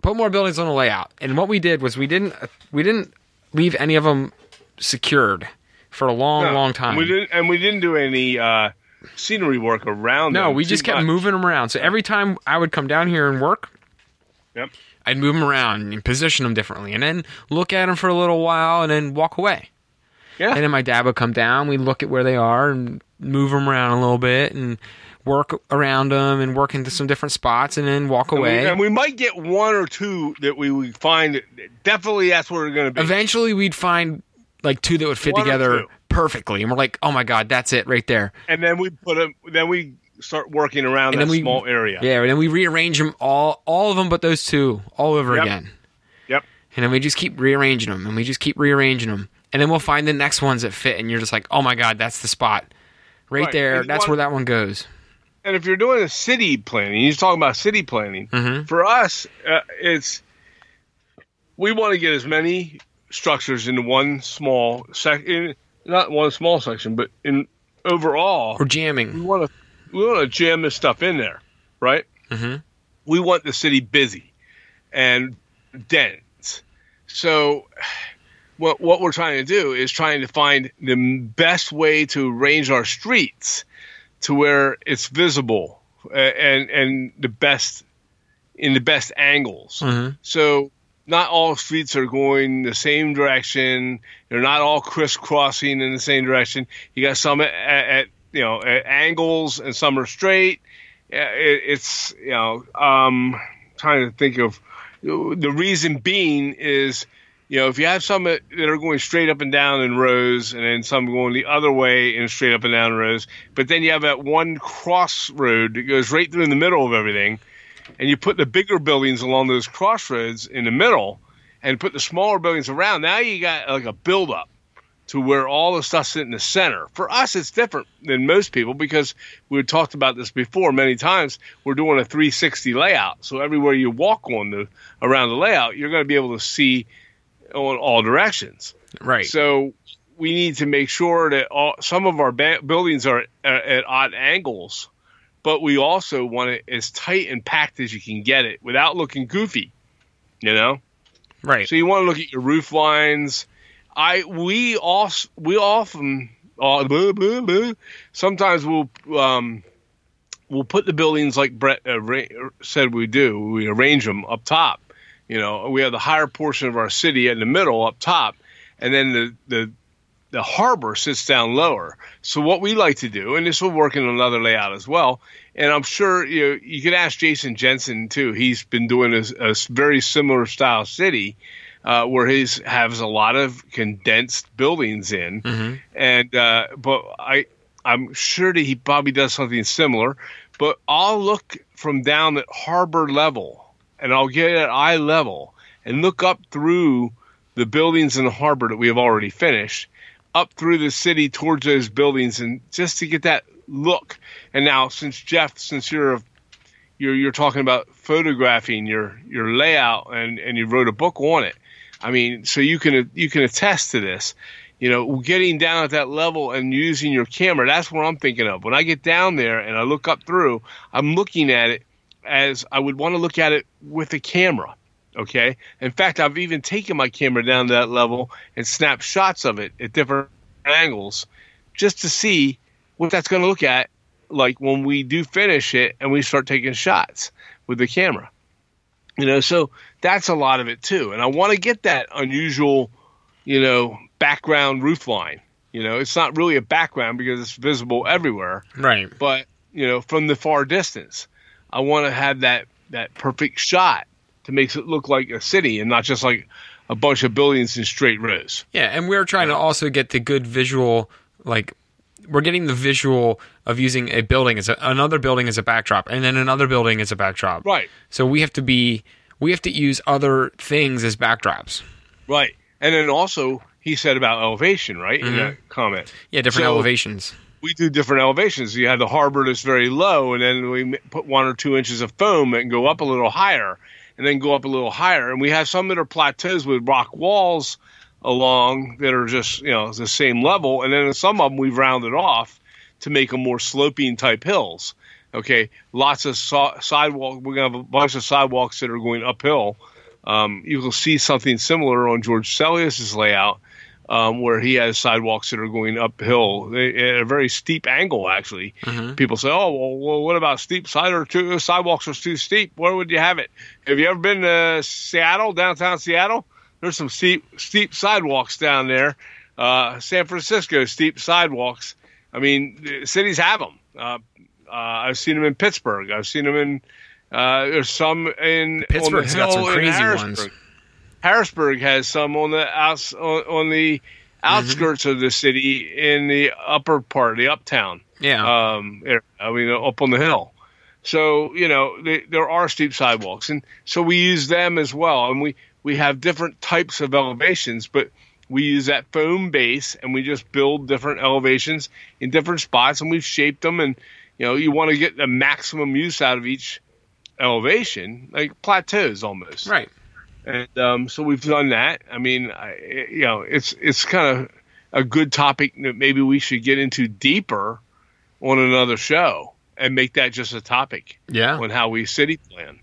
put more buildings on the layout. And what we did was we didn't we didn't leave any of them secured for a long, No, long time. We didn't, and we didn't do any uh, scenery work around. no, we just kept much. moving them around. So every time I would come down here and work, Yep. I'd move them around and position them differently, and then look at them for a little while, and then walk away. Yeah. And then my dad would come down. We'd look at where they are and move them around a little bit, and work around them, and work into some different spots, and then walk And we, away. and we might get one or two that we would find that definitely that's where we're going to be. Eventually, we'd find like two that would fit One together perfectly, and we're like, "Oh my god, that's it right there." and then we put them. Then we start working around And that then we- small area. Yeah, and then we rearrange them all, all of them, but those two, all over Yep. again. Yep. And then we just keep rearranging them, and we just keep rearranging them, and then we'll find the next ones that fit, and you're just like, "Oh my god, that's the spot, right, Right. there. And That's want- where that one goes." And if you're doing a city planning, you're talking about city planning. Mhm. For us, uh, it's we want to get as many structures into one small section, not one small section, but in overall, Or we jamming. want to we want to jam this stuff in there, right? hmm we want the city busy and dense. So what what we're trying to do is trying to find the best way to arrange our streets to where it's visible uh, and and the best in the best angles. hmm So not all streets are going the same direction. They're not all crisscrossing in the same direction. You got some at, at you know at angles and some are straight. It, it's you know um, trying to think of the reason being is you know if you have some that are going straight up and down in rows and then some going the other way in straight up and down rows, but then you have that one crossroad that goes right through in the middle of everything and you put the bigger buildings along those crossroads in the middle and put the smaller buildings around, now you got like a buildup to where all the stuff's in the center. For us, it's different than most people because we've talked about this before many times. We're doing a 360 layout, so everywhere you walk on the around the layout, you're going to be able to see on all directions. Right. So we need to make sure that all, some of our ba- buildings are at, at odd angles but we also want it as tight and packed as you can get it without looking goofy. You know, right? So you want to look at your roof lines. I we also we often uh, blah, blah, blah. sometimes we'll um, we'll put the buildings like Brett uh, said we do. We arrange them up top. You know, we have the higher portion of our city in the middle up top, and then the the the harbor sits down lower. So what we like to do, and this will work in another layout as well, and I'm sure you know, you could ask Jason Jensen too. He's been doing a, a very similar style city. Uh, where he has a lot of condensed buildings in, mm-hmm. and uh, but I I'm sure that he probably does something similar. But I'll look from down at harbor level, and I'll get at eye level and look up through the buildings in the harbor that we have already finished, up through the city towards those buildings and just to get that look. And now, since Jeff, since you're a, you're you're talking about photographing your your layout and and you wrote a book on it. I mean, so you can you can attest to this. You know, getting down at that level and using your camera. That's what I'm thinking of. When I get down there and I look up through, I'm looking at it as I would want to look at it with a camera. Okay. In fact, I've even taken my camera down to that level and snapped shots of it at different angles just to see what that's going to look at like when we do finish it and we start taking shots with the camera. You know, so that's a lot of it too. And I want to get that unusual, you know, background roof line. You know, it's not really a background because it's visible everywhere. Right. But, you know, from the far distance, I want to have that that perfect shot to make it look like a city and not just like a bunch of buildings in straight rows. Yeah, and we're trying to also get the good visual, like we're getting the visual of using a building as a, another building as a backdrop, and then another building as a backdrop. Right. So we have to be we have to use other things as backdrops. Right, and then also he said about elevation, right, mm-hmm. in that comment. Yeah, different so, elevations we do different elevations. You have the harbor that's very low, and then we put one or two inches of foam and go up a little higher and then go up a little higher. And we have some that are plateaus with rock walls along that are just you know the same level, and then some of them we've rounded off to make them more sloping type hills. Okay, lots of so- sidewalk. We're gonna have a bunch of sidewalks that are going uphill. Um, you will see something similar on George Sellios's layout um, where he has sidewalks that are going uphill at a very steep angle. Actually, mm-hmm. people say, "Oh, well, well, what about steep side or two sidewalks are too steep? Where would you have it? Have you ever been to Seattle, downtown Seattle? There's some steep steep sidewalks down there. Uh, San Francisco steep sidewalks. I mean, cities have them. Uh, uh, I've seen them in Pittsburgh. I've seen them in. Uh, there's some in Pittsburgh's got some crazy ones. Harrisburg has some on the outs on, on the outskirts mm-hmm. of the city in the upper part, of the uptown. Yeah. Um, I mean, up on the hill. So you know they, there are steep sidewalks, and so we use them as well. And we we have different types of elevations, but we use that foam base, and we just build different elevations in different spots, and we've shaped them. And you know, you want to get the maximum use out of each elevation, like plateaus almost. Right and um, so we've done that. I mean, I, you know, it's it's kind of a good topic that maybe we should get into deeper on another show and make that just a topic. Yeah, on how we city plan.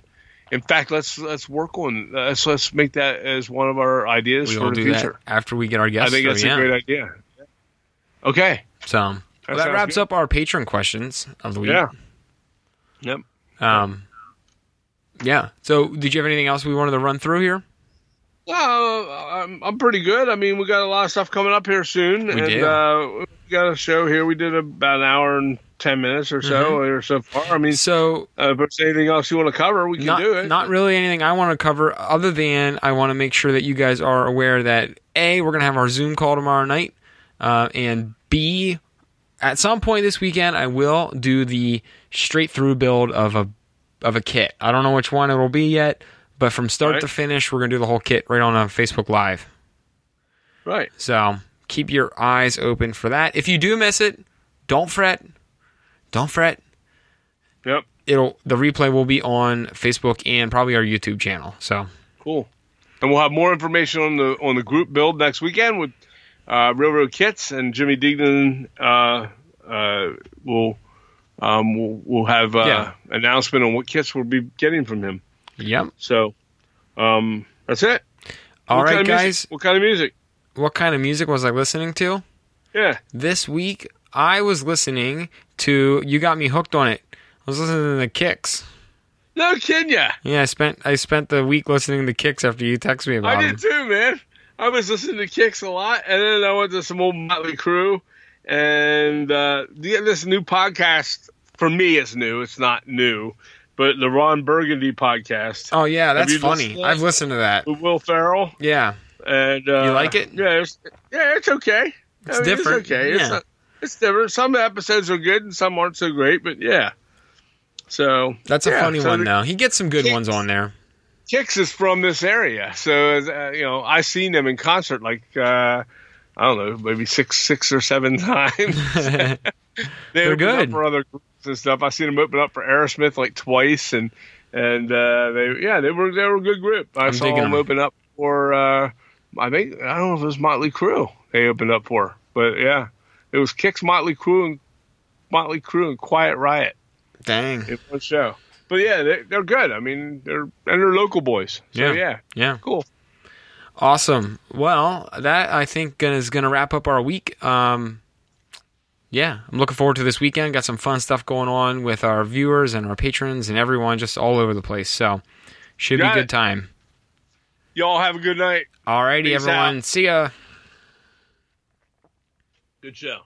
In fact, let's let's work on let's let's make that as one of our ideas we for the future after we get our guests. I think that's yeah. a great idea. Okay, so well, that, that wraps good. up our patron questions of the week. Yeah. Yep. Um, yeah. So, did you have anything else we wanted to run through here? Well, I'm, I'm pretty good. I mean, we got a lot of stuff coming up here soon, We and do. Uh, we got a show here. We did about an hour and ten minutes or so, Mm-hmm. or so far. I mean, So uh, if there's anything else you want to cover, we can not, do it. not really anything I want to cover other than I want to make sure that you guys are aware that A, we're going to have our Zoom call tomorrow night, uh, and B, at some point this weekend, I will do the straight through build of a of a kit. I don't know which one it'll be yet, but from start Right. to finish, we're going to do the whole kit right on a Facebook Live. right. So keep your eyes open for that. If you do miss it, don't fret. Don't fret. Yep. It'll the replay will be on Facebook and probably our YouTube channel. So Cool. And we'll have more information on the on the group build next weekend with uh, Railroad Kits and Jimmy Dignan. Uh, uh, will um, we'll, we'll have uh, Yeah. announcement on what kits we'll be getting from him. yep. So um, that's it. All What right, kind of music- guys. What kind of music? What kind of music was I listening to Yeah. this week? I was listening to. You got me hooked on it. I was listening to the Kix. No kidding ya. Yeah, I spent I spent the week listening to Kix after you texted me about it. I them. did too, man. I was listening to Kix a lot, and then I went to some old Motley Crue, and uh, this new podcast for me is new. It's not new, but the Ron Burgundy podcast Oh yeah, that's funny. listened? I've listened to that. with Will Ferrell, Yeah, and uh, You like it? Yeah, it's, yeah, it's okay. It's I mean, different, It's okay. It's, not, it's different. Some episodes are good, and some aren't so great. But yeah, so that's a yeah, funny so one though. He gets some good Kix. ones on there. Kix is from this area, so uh, you know I've seen them in concert like uh, I don't know, maybe six, six or seven times. they They're good. up for other groups and stuff. I seen them open up for Aerosmith like twice, and and uh, they yeah they were they were a good group. I I'm saw them 'em. open up for uh, I think I don't know if it was Motley Crue they opened up for, but yeah, it was Kix, Motley Crue, and Motley Crue and Quiet Riot Dang. in one show. But yeah, they, they're good. I mean, they're and they're local boys. So Yeah. yeah Yeah. cool. Awesome. Well, that I think is going to wrap up our week. Um, yeah, I'm looking forward to this weekend. Got some fun stuff going on with our viewers and our patrons and everyone just all over the place. So, should be a good time. Y'all have a good night. Alrighty, Peace everyone. out. See ya. Good show.